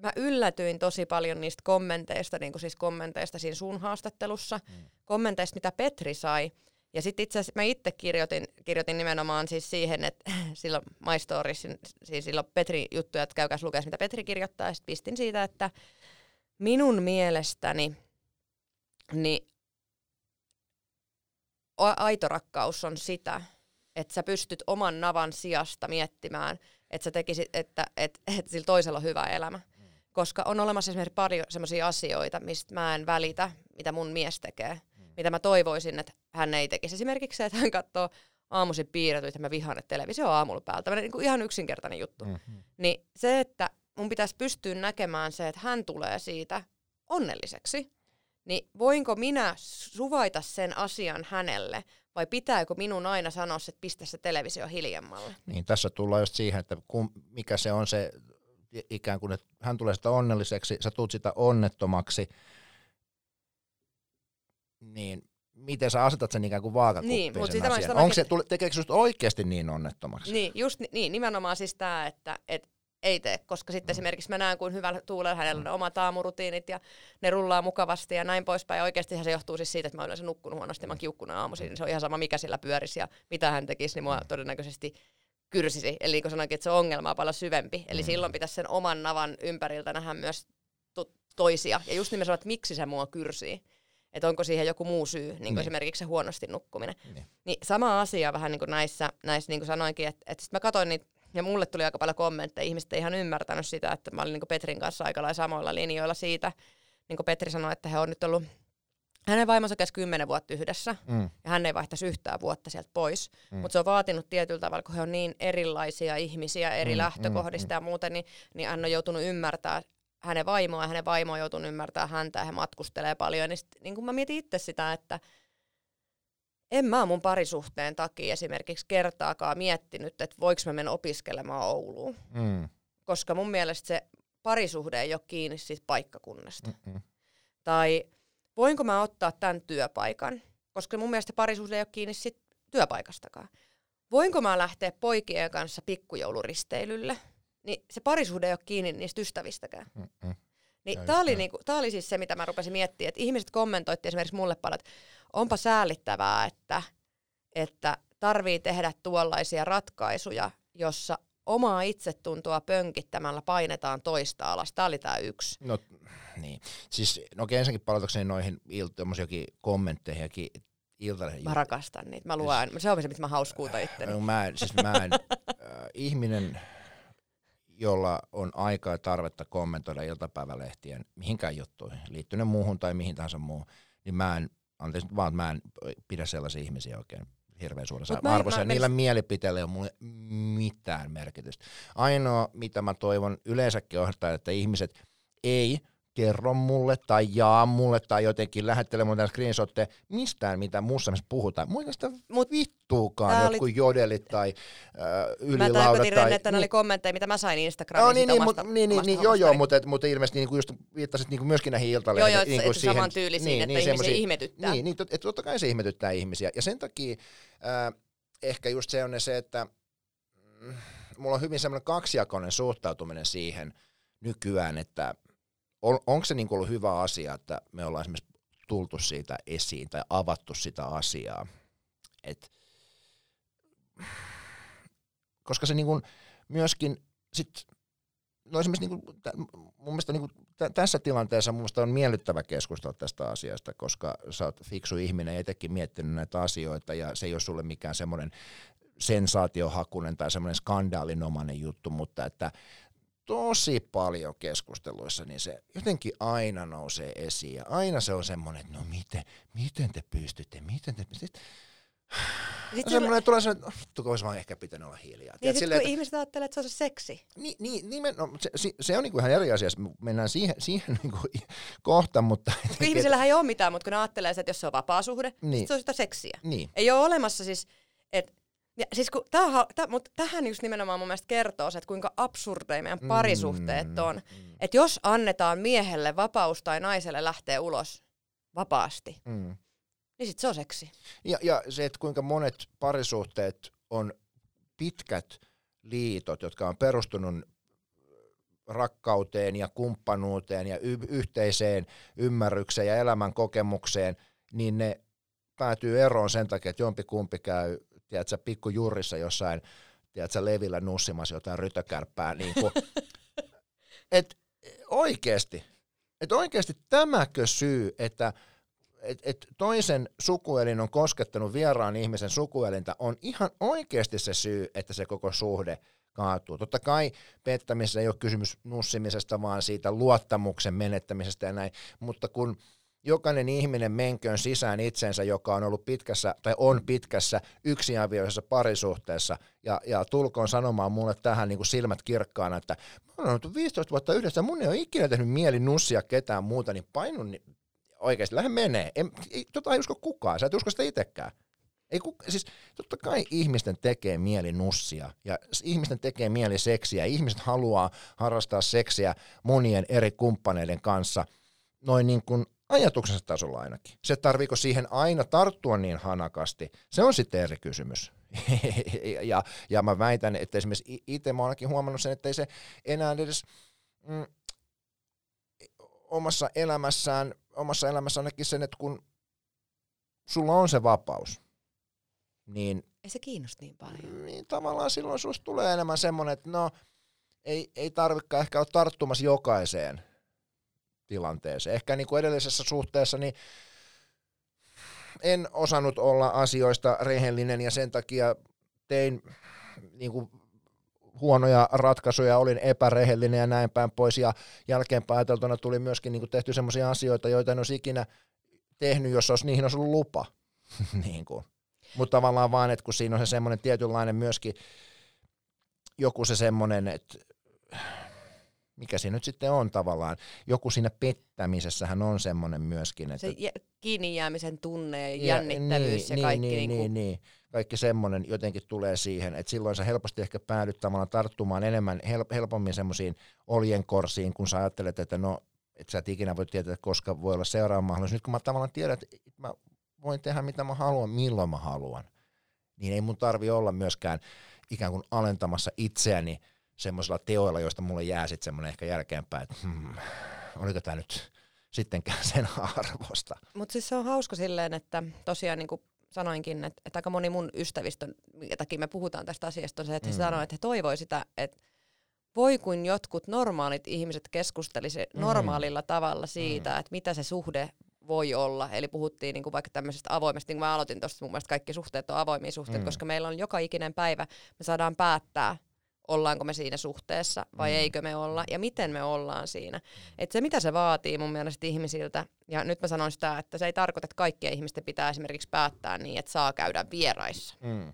mä yllätyin tosi paljon niistä kommenteista, niin kuin siis kommenteista siinä sun haastattelussa, mm. kommenteista, mitä Petri sai. Ja sitten itse asiassa mä itse kirjoitin, kirjoitin nimenomaan siis siihen, että silloin My Stories, siis silloin Petri juttuja, että käykääs lukea, mitä Petri kirjoittaa, ja sitten pistin siitä, että minun mielestäni niin aito rakkaus on sitä, että sä pystyt oman navan sijasta miettimään, että sä tekisit, että, että, että sillä toisella on hyvä elämä. Koska on olemassa esimerkiksi paljon sellaisia asioita, mistä mä en välitä, mitä mun mies tekee. Mm. Mitä mä toivoisin, että hän ei tekisi. Esimerkiksi se, että hän katsoo aamuisin piirretyitä, että mä vihaan, että televisio on aamulla päällä. Tällainen niin kuin ihan yksinkertainen juttu. Mm-hmm. Niin se, että mun pitäisi pystyä näkemään se, että hän tulee siitä onnelliseksi, niin voinko minä suvaita sen asian hänelle, vai pitääkö minun aina sanoa, että pistä se televisio hiljemmalle? Niin, tässä tullaan just siihen, että kun, mikä se on se ikään kuin, että hän tulee sitä onnelliseksi, sä tulet sitä onnettomaksi, niin miten sä asetat sen ikään kuin vaakakuppiin niin, mutta sen asian? Onko se, tekeekö se just oikeasti niin onnettomaksi? Niin, just niin, nimenomaan siis tämä, että et ei tee, koska sitten mm. esimerkiksi mä näen, kuin hyvällä tuulella hänellä on mm. omat aamurutiinit ja ne rullaa mukavasti ja näin poispäin. Oikeasti se johtuu siis siitä, että mä yleensä nukkunut huonosti ja mä kiukkuna aamuisin. Niin se on ihan sama, mikä sillä pyörisi ja mitä hän tekisi, niin mua mm. todennäköisesti kyrsisi. Eli niin kuin sanoinkin, että se ongelma on paljon syvempi. Eli mm. silloin pitäisi sen oman navan ympäriltä nähdä myös to- toisia. Ja just nimenomaan, että miksi se mua kyrsii. Että onko siihen joku muu syy, niin kuin niin. esimerkiksi se huonosti nukkuminen. Niin. niin sama asia vähän niin kuin näissä, näissä niin kuin sanoinkin, että, että sitten mä katsoin niitä ja mulle tuli aika paljon kommentteja, ihmiset ei ihan ymmärtänyt sitä, että mä olin niin Petrin kanssa aika lailla samoilla linjoilla siitä. Niin kuin Petri sanoi, että he on nyt ollut hänen vaimonsa käsi kymmenen vuotta yhdessä, mm. ja hän ei vaihtaisi yhtään vuotta sieltä pois. Mm. Mutta se on vaatinut tietyllä tavalla, kun he on niin erilaisia ihmisiä eri mm, lähtökohdista mm, ja muuten, niin, niin hän on joutunut ymmärtää hänen vaimoa, ja hänen vaimo on joutunut ymmärtää häntä, ja he matkustelee paljon. Niin, sit, niin kun mä mietin itse sitä, että en mä mun parisuhteen takia esimerkiksi kertaakaan miettinyt, että voiko mä mennä opiskelemaan Ouluun. Mm. Koska mun mielestä se parisuhde ei ole kiinni siitä paikkakunnasta. Mm-mm. Tai voinko mä ottaa tämän työpaikan, koska mun mielestä parisuhde ei ole kiinni siitä työpaikastakaan. Voinko mä lähteä poikien kanssa pikkujouluristeilylle, niin se parisuhde ei ole kiinni niistä ystävistäkään. Mm-mm. Niin tämä oli, niinku, oli siis se, mitä mä rupesin miettimään, että ihmiset kommentoitti esimerkiksi mulle paljon, että onpa säällittävää, että, että tarvii tehdä tuollaisia ratkaisuja, jossa omaa itsetuntoa pönkittämällä painetaan toista alas. Tämä oli tämä yksi. No niin. Siis, no okei, ensinnäkin palatakseni noihin il- kommentteihin Iltalehden. Mä rakastan niitä. Mä luen. Siis, se on se, mitä mä hauskuuta itse. No, mä en, siis mä en, äh, ihminen, jolla on aikaa ja tarvetta kommentoida iltapäivälehtien mihinkään juttuihin, liittyen muuhun tai mihin tahansa muuhun, niin mä en anteeksi vaan, mä en pidä sellaisia ihmisiä oikein hirveän suuressa arvossa. Niillä mä... mielipiteillä ei ole mulle mitään merkitystä. Ainoa, mitä mä toivon yleensäkin on, että ihmiset ei kerro mulle tai jaa mulle tai jotenkin lähettele mulle screenshotteja mistään, mitä muussa puhutaan. Muista sitä Mut vittuukaan jotkut oli... jodelit tai äh, ylilaudat. Mä tarkoitin, tai... että ne oli kommentteja, mitä mä sain Instagramissa no, niin, niin, omasta, niin, niin, niin, joo, joo, mutta, mutta ilmeisesti niin kuin just viittasit niin kuin myöskin näihin iltalehtiin. Joo, joo, niin kuin siihen, saman tyylisiin, niin, että niin, ihmisiä ihmetyttää. Niin, niin että totta kai se ihmetyttää ihmisiä. Ja sen takia äh, ehkä just se on se, että mm, mulla on hyvin semmoinen kaksijakoinen suhtautuminen siihen nykyään, että on, onko se niin ollut hyvä asia, että me ollaan esimerkiksi tultu siitä esiin tai avattu sitä asiaa? Et, koska se niin kuin myöskin sit, no esimerkiksi niin kuin, mun mielestä niin kuin, t- tässä tilanteessa mun on miellyttävä keskustella tästä asiasta, koska sä oot fiksu ihminen ja etenkin miettinyt näitä asioita ja se ei ole sulle mikään semmoinen sensaatiohakunen tai semmoinen skandaalinomainen juttu, mutta että tosi paljon keskusteluissa, niin se jotenkin aina nousee esiin. Ja aina se on semmoinen, että no miten, miten te pystytte, miten te pystytte. Sitten semmoinen, tulee semmoinen, että vittu, olisi vaan ehkä pitänyt olla hiljaa. Ja sitten kun että, ihmiset ajattelee, että se on se seksi. Niin, niin, niin no, se, se, on niinku ihan eri asia, mennään siihen, siihen niinku kohta, mutta... ihmisillähän ei ole mitään, mutta kun ne ajattelee, että jos se on vapaa suhde, niin. se on sitä seksiä. Niin. Ei ole olemassa siis, että ja siis kun tämähän, täh, mutta tähän just nimenomaan mun mielestä kertoo se, että kuinka absurdeja meidän parisuhteet mm, on. Mm. Että jos annetaan miehelle vapaus tai naiselle lähteä ulos vapaasti, mm. niin sit se on seksi. Ja, ja se, että kuinka monet parisuhteet on pitkät liitot, jotka on perustunut rakkauteen ja kumppanuuteen ja y- yhteiseen ymmärrykseen ja elämän kokemukseen, niin ne päätyy eroon sen takia, että jompikumpi käy, tiedätkö, pikkujurissa jossain, tiedätkö, levillä nussimassa jotain rytökärppää, niin kuin, et oikeasti, et oikeasti tämäkö syy, että et, et toisen sukuelin on koskettanut vieraan ihmisen sukuelintä, on ihan oikeasti se syy, että se koko suhde kaatuu. Totta kai pettämisessä ei ole kysymys nussimisesta, vaan siitä luottamuksen menettämisestä ja näin, mutta kun jokainen ihminen menköön sisään itsensä, joka on ollut pitkässä tai on pitkässä yksiavioisessa parisuhteessa ja, ja tulkoon sanomaan mulle tähän niin kuin silmät kirkkaana, että mä olen ollut 15 vuotta yhdessä, mun ei ole ikinä tehnyt mieli nussia ketään muuta, niin painun niin oikeasti, lähde menee. En, ei, tota ei usko kukaan, sä et usko sitä itsekään. Ei ku, siis totta kai ihmisten tekee mieli nussia ja ihmisten tekee mieli seksiä. Ihmiset haluaa harrastaa seksiä monien eri kumppaneiden kanssa noin niin kuin ajatuksensa tasolla ainakin. Se tarviiko siihen aina tarttua niin hanakasti, se on sitten eri kysymys. ja, ja mä väitän, että esimerkiksi itse mä ainakin huomannut sen, että ei se enää edes mm, omassa elämässään, omassa elämässä ainakin sen, että kun sulla on se vapaus, niin... Ei se kiinnosta niin paljon. Niin tavallaan silloin susta tulee enemmän semmoinen, että no, ei, ei tarvikaan ehkä olla tarttumassa jokaiseen tilanteeseen. Ehkä niin kuin edellisessä suhteessa niin en osannut olla asioista rehellinen ja sen takia tein niin kuin huonoja ratkaisuja, olin epärehellinen ja näin päin pois ja jälkeenpäin ajateltuna tuli myöskin niin kuin tehty sellaisia asioita, joita en olisi ikinä tehnyt, jos olisi, niihin olisi ollut lupa. niin kuin. Mutta tavallaan vaan, että kun siinä on se semmoinen tietynlainen myöskin joku se semmoinen, että mikä se nyt sitten on tavallaan. Joku siinä pettämisessähän on semmoinen myöskin. Että se kiinni jäämisen tunne ja jännittävyys ja, niin, ja kaikki. Niin, niin, niin, niin. Kaikki semmoinen jotenkin tulee siihen, että silloin sä helposti ehkä päädyt tavallaan tarttumaan enemmän helpommin semmoisiin oljenkorsiin, kun sä ajattelet, että no, et sä et ikinä voi tietää, koska voi olla seuraava mahdollisuus. Nyt kun mä tavallaan tiedän, että mä voin tehdä mitä mä haluan, milloin mä haluan, niin ei mun tarvi olla myöskään ikään kuin alentamassa itseäni semmoisilla teoilla, joista mulle jää sitten semmoinen ehkä jälkeenpäin, että hmm, oliko tämä nyt sittenkään sen arvosta. Mutta siis se on hauska silleen, että tosiaan niin kuin sanoinkin, että, että aika moni mun ystävistä, minkä takia me puhutaan tästä asiasta, on se, että he mm. sanoo, että he toivoi sitä, että voi kuin jotkut normaalit ihmiset keskustelisi mm. normaalilla tavalla siitä, mm. että mitä se suhde voi olla. Eli puhuttiin niin kuin vaikka tämmöisestä avoimesta, niin kuin mä aloitin tuosta, mun mielestä kaikki suhteet on avoimia suhteet, mm. koska meillä on joka ikinen päivä, me saadaan päättää, ollaanko me siinä suhteessa vai mm. eikö me olla ja miten me ollaan siinä. Et se mitä se vaatii mun mielestä ihmisiltä, ja nyt mä sanon sitä, että se ei tarkoita, että kaikkien ihmisten pitää esimerkiksi päättää niin, että saa käydä vieraissa. Mm.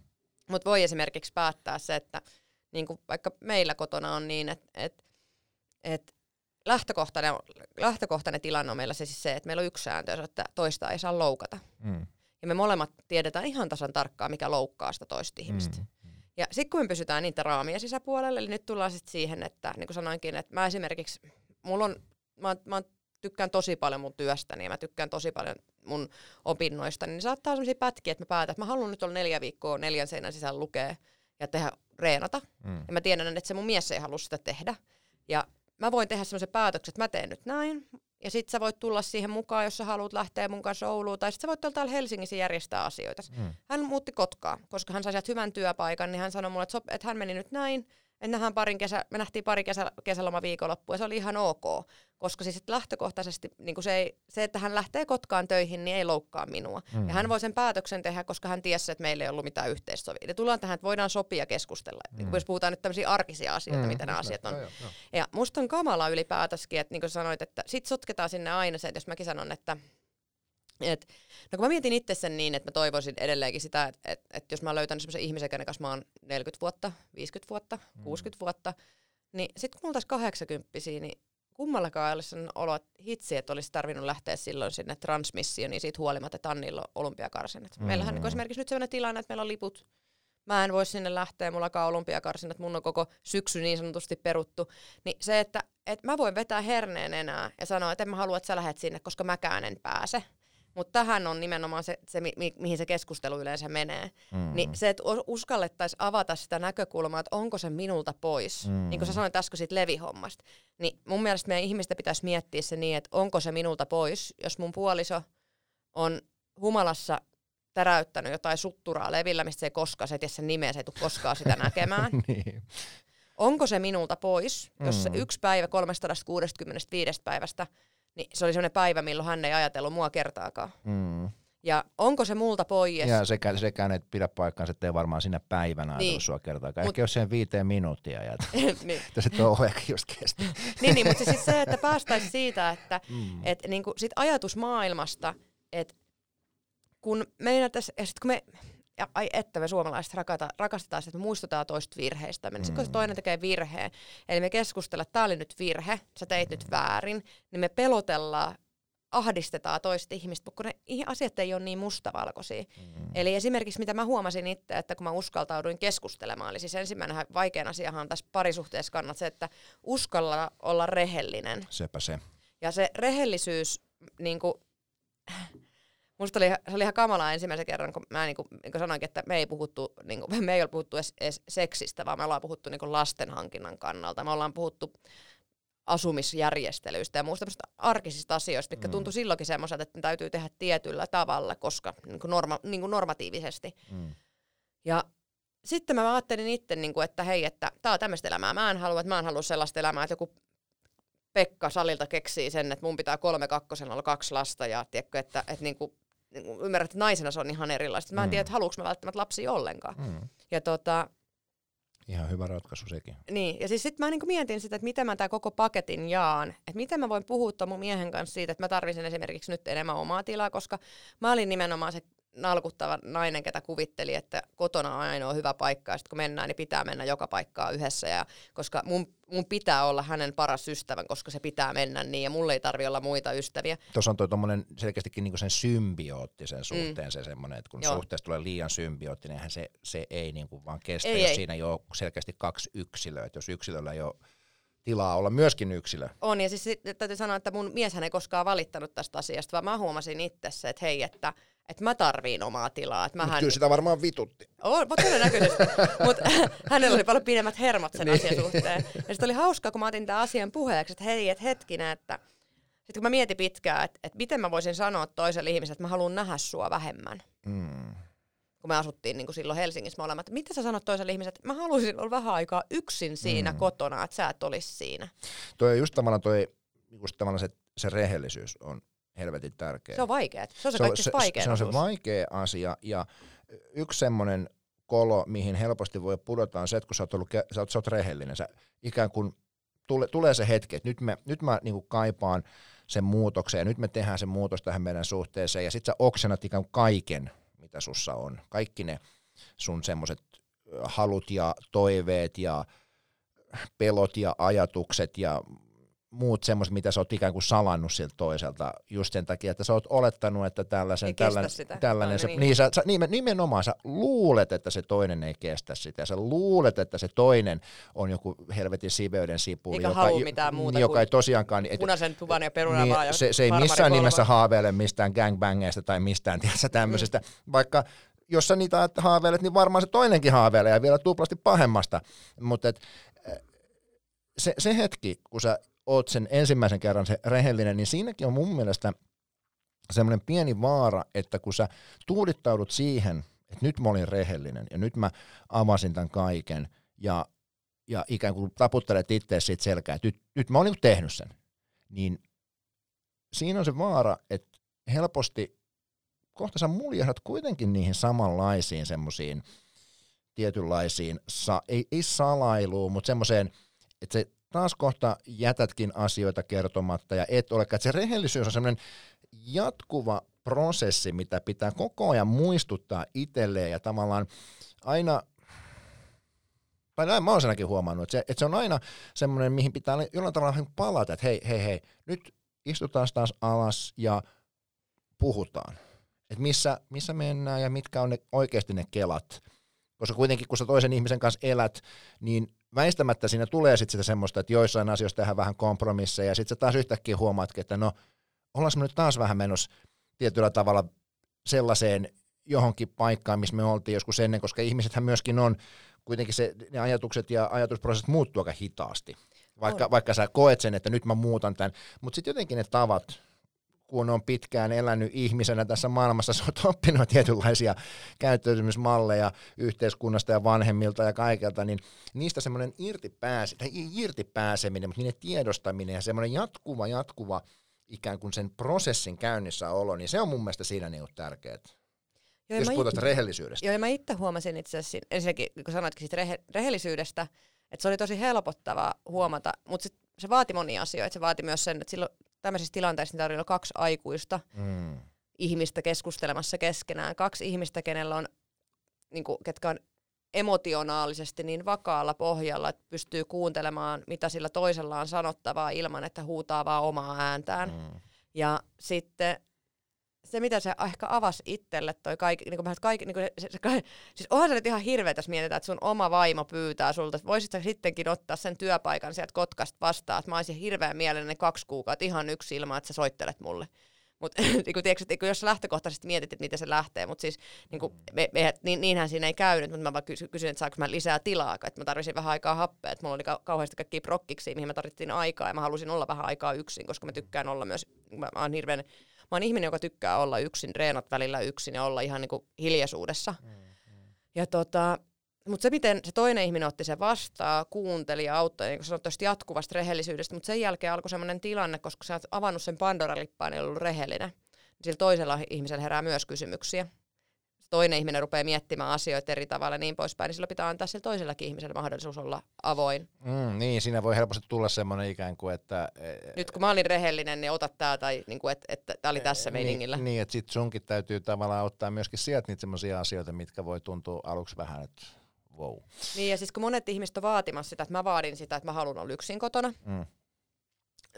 Mutta voi esimerkiksi päättää se, että niin kuin vaikka meillä kotona on niin, että et, et lähtökohtainen, lähtökohtainen tilanne on meillä se siis se, että meillä on yksi sääntö, että toista ei saa loukata. Mm. Ja me molemmat tiedetään ihan tasan tarkkaan, mikä loukkaa sitä toista ihmistä. Mm. Ja sitten kun me pysytään niitä raamia sisäpuolelle, eli nyt tullaan sitten siihen, että niin kuin sanoinkin, että mä esimerkiksi, mulla on, mä, mä tykkään tosi paljon mun työstäni ja mä tykkään tosi paljon mun opinnoista, niin saattaa olla sellaisia pätkiä, että mä päätän, että mä haluan nyt olla neljä viikkoa neljän seinän sisällä lukea ja tehdä reenata. Mm. Ja mä tiedän, että se mun mies ei halua sitä tehdä. Ja mä voin tehdä semmoisen päätöksen, että mä teen nyt näin, ja sit sä voit tulla siihen mukaan, jos sä haluat lähteä mun kanssa Ouluun, tai sit sä voit olla täällä Helsingissä järjestää asioita. Mm. Hän muutti Kotkaa, koska hän sai sieltä hyvän työpaikan, niin hän sanoi mulle, että, sop, että hän meni nyt näin, me, nähdään parin kesä, me nähtiin pari kesä, kesäloma viikonloppu ja se oli ihan ok, koska siis lähtökohtaisesti niin se, ei, se, että hän lähtee Kotkaan töihin, niin ei loukkaa minua. Mm. Ja hän voi sen päätöksen tehdä, koska hän tiesi, että meillä ei ollut mitään yhteissovia. Ja tullaan tähän, että voidaan sopia ja keskustella. Mm. Niin, jos puhutaan nyt tämmöisiä arkisia asioita, mm. mitä nämä asiat on. Ja, ja, ja. ja musta on kamala ylipäätäskin, että niin kuin sanoit, että sit sotketaan sinne aina se, että jos mäkin sanon, että et, no kun mä mietin itse sen niin, että mä toivoisin edelleenkin sitä, että et, et jos mä löytän semmoisen ihmisen, kenen kanssa mä oon 40 vuotta, 50 vuotta, mm. 60 vuotta, niin sitten kun oltaisiin 80 niin kummallakaan ei olisi olo, että hitsi, että olisi tarvinnut lähteä silloin sinne transmissioon, niin siitä huolimatta, että Annilla on olympiakarsinnat. Mm. Meillähän niin esimerkiksi nyt sellainen tilanne, että meillä on liput mä en voi sinne lähteä, mulla on olympiakarsinnat, mun on koko syksy niin sanotusti peruttu. Niin se, että, että mä voin vetää herneen enää ja sanoa, että en mä halua, että sä lähdet sinne, koska mäkään en pääse mutta tähän on nimenomaan se, se mi, mi, mihin se keskustelu yleensä menee. Mm. Niin se, että uskallettaisiin avata sitä näkökulmaa, että onko se minulta pois, mm. niin kuin sä sanoit äsken siitä levihommasta, niin mun mielestä meidän ihmistä pitäisi miettiä se niin, että onko se minulta pois, jos mun puoliso on humalassa täräyttänyt jotain sutturaa levillä, mistä se ei koskaan, se ei tiedä sen nimeä, se ei tule koskaan sitä näkemään. niin. Onko se minulta pois, jos mm. se yksi päivä 365 päivästä, niin se oli sellainen päivä, milloin hän ei ajatellut mua kertaakaan. Mm. Ja onko se multa pois? Ja sekä, sekään ei pidä paikkaansa, ettei varmaan sinä päivänä ajatellut niin. sua kertaakaan. Ehkä jos sen viiteen minuuttia ja niin. se ehkä just kesti. niin, niin, mutta siis se, että päästäisiin siitä, että mm. et, niin kuin, sit ajatusmaailmasta, että kun meidän tässä, ja sit kun me, ja ai että me suomalaiset rakata, rakastetaan sitä, että me muistutaan toista virheistä. Mm. kun se toinen tekee virheen, eli me keskustellaan, että tämä oli nyt virhe, sä teit mm. nyt väärin, niin me pelotellaan, ahdistetaan toista ihmistä, kun ne asiat ei ole niin mustavalkoisia. Mm. Eli esimerkiksi mitä mä huomasin itse, että kun mä uskaltauduin keskustelemaan, eli siis ensimmäinen vaikein asiahan on tässä parisuhteessa kannat se, että uskalla olla rehellinen. Sepä se. Ja se rehellisyys, niin kuin, Musta oli, se oli ihan kamalaa ensimmäisen kerran, kun mä niin kuin, niin kuin sanoinkin, että me ei, puhuttu, niin kuin, me ei ole puhuttu edes, edes seksistä, vaan me ollaan puhuttu niin kuin lasten hankinnan kannalta. Me ollaan puhuttu asumisjärjestelyistä ja muusta arkisista asioista, mitkä mm. tuntui silloinkin semmoiselta, että ne täytyy tehdä tietyllä tavalla, koska niin kuin norma, niin kuin normatiivisesti. Mm. Ja sitten mä ajattelin itse, niin kuin, että hei, että tämä on tämmöistä elämää. Mä en halua, että mä en halua sellaista elämää, että joku Pekka salilta keksii sen, että mun pitää kolme kakkosen olla kaksi lasta ja tiedätkö, että, että niin kuin niin ymmärrät, että naisena se on ihan erilaista. Mä en mm. tiedä, että haluanko mä välttämättä lapsia ollenkaan. Mm. Ja tota, Ihan hyvä ratkaisu sekin. Niin, ja siis sitten mä niinku mietin sitä, että miten mä tämän koko paketin jaan. Että miten mä voin puhuttaa mun miehen kanssa siitä, että mä tarvitsen esimerkiksi nyt enemmän omaa tilaa, koska mä olin nimenomaan se nalkuttava nainen, ketä kuvitteli, että kotona on ainoa hyvä paikka, ja sitten kun mennään, niin pitää mennä joka paikkaa yhdessä, ja koska mun, mun pitää olla hänen paras ystävän, koska se pitää mennä niin, ja mulle ei tarvi olla muita ystäviä. Tuossa on toi selkeästikin niinku sen symbioottisen suhteen mm. se semmoinen, että kun Joo. suhteesta tulee liian symbioottinen, niin se, se ei niinku vaan kestä, ei, jos ei. siinä ei ole selkeästi kaksi yksilöä, että jos yksilöllä ei ole tilaa olla myöskin yksilö. On, ja siis täytyy sanoa, että mun mies ei koskaan valittanut tästä asiasta, vaan mä huomasin itse se, että hei, että että mä tarviin omaa tilaa. Että mähän... Kyllä sitä varmaan vitutti. On, todennäköisesti. Mutta hänellä oli paljon pidemmät hermot sen niin. asian suhteen. Ja sitten oli hauskaa, kun mä otin tämän asian puheeksi, että hei, että hetkinen, että sitten kun mä mietin pitkään, että, että miten mä voisin sanoa toiselle ihmiselle, että mä haluan nähdä sua vähemmän. Mm. Kun me asuttiin niin kuin silloin Helsingissä molemmat, että mitä sä sanot toiselle ihmiselle, että mä haluaisin olla vähän aikaa yksin siinä mm. kotona, että sä et olisi siinä. Toi just tavallaan toi, just tavallaan se, se rehellisyys on helvetin tärkeä. Se on vaikea. Se on se, se kaikkein vaikea Se on se vaikea asia ja yksi semmoinen kolo, mihin helposti voi pudota on se, että kun sä oot, ollut, sä oot, sä oot rehellinen, sä ikään kuin tule, tulee se hetki, että nyt, me, nyt mä niin kaipaan sen muutoksen ja nyt me tehdään se muutos tähän meidän suhteeseen ja sit sä oksennat ikään kuin kaiken, mitä sussa on. Kaikki ne sun semmoiset halut ja toiveet ja pelot ja ajatukset ja muut semmoiset, mitä sä oot ikään kuin salannut siltä toiselta, just sen takia, että sä oot olettanut, että tällaisen, tällainen, sitä. tällainen se, niin. niin sä, sä, nimenomaan sä luulet, että se toinen ei kestä sitä, sä luulet, että se toinen on joku helvetin siveyden sipu, Eikä joka, mitään muuta joka ei tosiaankaan... Et, punaisen tuvan ja perunan niin, se, se ei missään nimessä haaveile mistään gangbangeista tai mistään tämmöisestä, mm. vaikka jos sä niitä haaveilet, niin varmaan se toinenkin haaveilee ja vielä tuplasti pahemmasta, mutta se, se hetki, kun sä oot sen ensimmäisen kerran se rehellinen, niin siinäkin on mun mielestä semmoinen pieni vaara, että kun sä tuudittaudut siihen, että nyt mä olin rehellinen ja nyt mä avasin tämän kaiken ja, ja ikään kuin taputtelet itse siitä selkää, että nyt, nyt mä olin niin tehnyt sen, niin siinä on se vaara, että helposti kohta sä muljahdat kuitenkin niihin samanlaisiin semmoisiin tietynlaisiin, sa, ei, ei salailuun, mutta semmoiseen, että se taas kohta jätätkin asioita kertomatta ja et ole. Että se rehellisyys on semmoinen jatkuva prosessi, mitä pitää koko ajan muistuttaa itselleen ja tavallaan aina tai näin mä oon huomannut, että se, että se on aina semmoinen, mihin pitää jollain tavalla palata, että hei, hei, hei, nyt istutaan taas alas ja puhutaan. Että missä, missä mennään ja mitkä on ne, oikeasti ne kelat. Koska kuitenkin, kun sä toisen ihmisen kanssa elät, niin väistämättä siinä tulee sitten sitä semmoista, että joissain asioissa tehdään vähän kompromisseja, ja sitten sä taas yhtäkkiä huomaatkin, että no, ollaanko me nyt taas vähän menossa tietyllä tavalla sellaiseen johonkin paikkaan, missä me oltiin joskus ennen, koska ihmisethän myöskin on, kuitenkin se, ne ajatukset ja ajatusprosessit muuttuu aika hitaasti. Vaikka, vaikka sä koet sen, että nyt mä muutan tämän, mutta sitten jotenkin ne tavat, kun on pitkään elänyt ihmisenä tässä maailmassa, sä oot oppinut tietynlaisia käyttäytymismalleja yhteiskunnasta ja vanhemmilta ja kaikelta, niin niistä semmoinen irti, pääse, tai irti pääseminen, mutta niiden tiedostaminen ja semmoinen jatkuva, jatkuva ikään kuin sen prosessin käynnissä olo, niin se on mun mielestä siinä niin tärkeää. Joo, jos puhutaan rehellisyydestä. Joo, ja mä itse huomasin itse asiassa, ensinnäkin kun sanoitkin siitä rehe, rehellisyydestä, että se oli tosi helpottavaa huomata, mutta sit se vaati monia asioita. Se vaati myös sen, että silloin tämmöisissä tilanteissa niin oli kaksi aikuista mm. ihmistä keskustelemassa keskenään. Kaksi ihmistä, kenellä on, niin kuin, ketkä on emotionaalisesti niin vakaalla pohjalla, että pystyy kuuntelemaan, mitä sillä toisella on sanottavaa ilman, että huutaa vaan omaa ääntään. Mm. Ja sitten se, mitä se ehkä avasi itselle, toi kaikki, niin kuin kaikki, niin kuin se, se, se, siis onhan se nyt ihan hirveä, jos mietitään, että sun oma vaimo pyytää sulta, että voisit sä sittenkin ottaa sen työpaikan sieltä Kotkasta vastaan, että mä olisin hirveän mielelläni kaksi kuukautta ihan yksi ilman, että sä soittelet mulle. Mutta niin tiedätkö, että jos lähtökohtaisesti mietit, että miten se lähtee, mutta siis niin kuin, me, me, niin, niinhän siinä ei käynyt, mutta mä vaan kysyin, kysyin että saanko mä lisää tilaa, että mä tarvitsin vähän aikaa happea, että mulla oli ka- kauheasti kaikkia prokkiksi, mihin mä tarvittiin aikaa ja mä halusin olla vähän aikaa yksin, koska mä tykkään olla myös, mä, mä oon hirveän mä oon ihminen, joka tykkää olla yksin, reenat välillä yksin ja olla ihan niinku hiljaisuudessa. Mm, mm. Ja tota, mutta se, miten se toinen ihminen otti sen vastaan, kuunteli ja auttoi, niin kuin sanoit jatkuvasta rehellisyydestä, mutta sen jälkeen alkoi sellainen tilanne, koska sä oot avannut sen Pandora-lippaan ja ollut rehellinen. Sillä toisella ihmisellä herää myös kysymyksiä toinen ihminen rupeaa miettimään asioita eri tavalla ja niin poispäin, niin silloin pitää antaa sille toisellekin ihmiselle mahdollisuus olla avoin. Mm, niin, siinä voi helposti tulla semmoinen ikään kuin, että... E, Nyt kun mä olin rehellinen, niin ota tää, tai niin kuin, että, että tää oli tässä e, niin, meiningillä. Niin, että sit sunkin täytyy tavallaan ottaa myöskin sieltä niitä semmoisia asioita, mitkä voi tuntua aluksi vähän, että wow. Niin, ja siis kun monet ihmiset on vaatimassa sitä, että mä vaadin sitä, että mä haluan olla yksin kotona, mm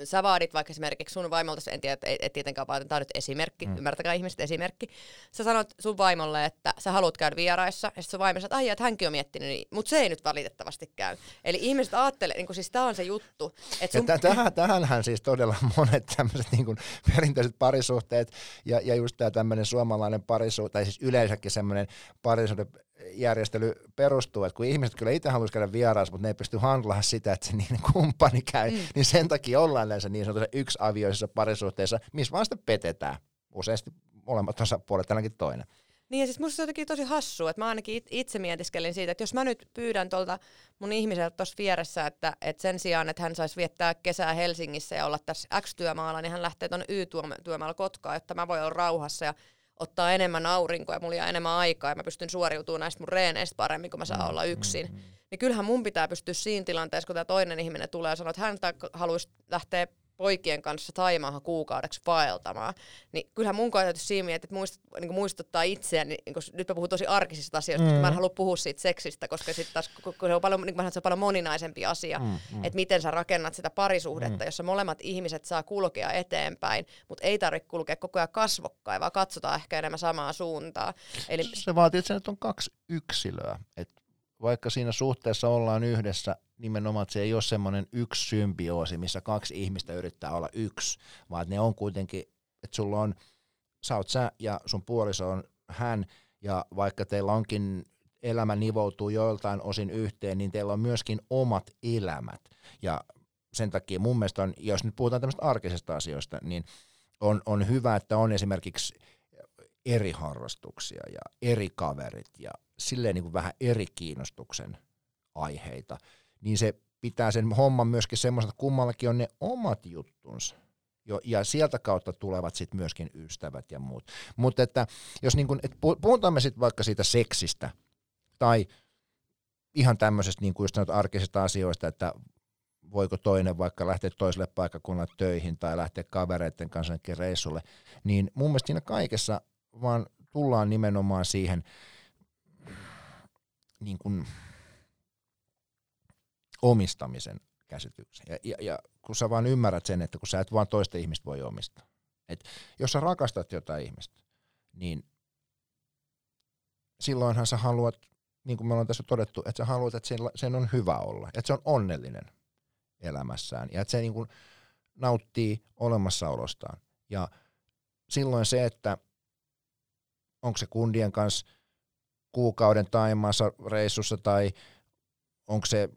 sä vaadit vaikka esimerkiksi sun vaimolta, en tiedä, et, et tietenkään vaan, tämä on nyt esimerkki, mm. ymmärtäkää ihmiset esimerkki. Sä sanot sun vaimolle, että sä haluat käydä vieraissa, ja sitten sun vaimo sanoo, että ai, että hänkin on miettinyt, niin, mutta se ei nyt valitettavasti käy. Eli ihmiset ajattelee, niin siis tämä on se juttu. Että sun... tähän, tähänhän siis todella monet tämmöiset niin perinteiset parisuhteet, ja, ja just tämä tämmöinen suomalainen parisuhde, tai siis yleensäkin semmoinen parisuhde järjestely perustuu, että kun ihmiset kyllä itse haluaisi käydä vieraassa, mutta ne ei pysty handlaamaan sitä, että se niiden kumppani käy, mm. niin sen takia ollaan näissä niin sanotussa yksiavioisissa parisuhteissa, missä vaan sitten petetään. Useasti molemmat osapuolet, ainakin toinen. Niin ja siis musta se on jotenkin tosi hassu, että mä ainakin itse mietiskelin siitä, että jos mä nyt pyydän tuolta mun ihmiseltä tuossa vieressä, että, että sen sijaan, että hän saisi viettää kesää Helsingissä ja olla tässä X-työmaalla, niin hän lähtee tuonne Y-työmaalla Kotkaan, jotta mä voin olla rauhassa ja ottaa enemmän aurinkoa ja mulla jää enemmän aikaa ja mä pystyn suoriutumaan näistä mun reeneistä paremmin, kun mä saan mm, olla yksin. Mm, mm. Niin kyllähän mun pitää pystyä siinä tilanteessa, kun tämä toinen ihminen tulee ja sanoo, että hän haluaisi lähteä poikien kanssa Taimaahan kuukaudeksi vaeltamaan, niin kyllähän mun täytyy siinä että muist, niin muistuttaa itseään, niin, niin nyt mä puhun tosi arkisista asioista, mm. mä en halua puhua siitä seksistä, koska sitten taas kun se on paljon, niin mä se on paljon moninaisempi asia, mm, mm. että miten sä rakennat sitä parisuhdetta, mm. jossa molemmat ihmiset saa kulkea eteenpäin, mutta ei tarvitse kulkea koko ajan kasvokkain, vaan katsotaan ehkä enemmän samaa suuntaa. Eli... Se vaatii, että se nyt on kaksi yksilöä, että vaikka siinä suhteessa ollaan yhdessä, nimenomaan, että se ei ole semmoinen yksi symbioosi, missä kaksi ihmistä yrittää olla yksi, vaan että ne on kuitenkin, että sulla on, sä oot sä ja sun puoliso on hän, ja vaikka teillä onkin elämä nivoutuu joiltain osin yhteen, niin teillä on myöskin omat elämät. Ja sen takia mun mielestä on, jos nyt puhutaan tämmöistä arkisesta asioista, niin on, on hyvä, että on esimerkiksi eri harrastuksia ja eri kaverit ja silleen niin kuin vähän eri kiinnostuksen aiheita, niin se pitää sen homman myöskin semmoista, että kummallakin on ne omat juttunsa. Jo, ja sieltä kautta tulevat sitten myöskin ystävät ja muut. Mutta että jos niin kun, et puhutaan me sitten vaikka siitä seksistä tai ihan tämmöisestä niin kuin just arkisista asioista, että voiko toinen vaikka lähteä toiselle paikkakunnalle töihin tai lähteä kavereiden kanssa reissulle, niin mun mielestä siinä kaikessa vaan tullaan nimenomaan siihen niin kuin omistamisen käsityksen. Ja, ja, ja kun sä vaan ymmärrät sen, että kun sä et vaan toista ihmistä voi omistaa. Et jos sä rakastat jotain ihmistä, niin silloinhan sä haluat, niin kuin me ollaan tässä todettu, että sä haluat, että sen on hyvä olla, että se on onnellinen elämässään ja että se niin kuin nauttii olemassaolostaan. Ja silloin se, että onko se kundien kanssa kuukauden Taimaassa reissussa tai onko se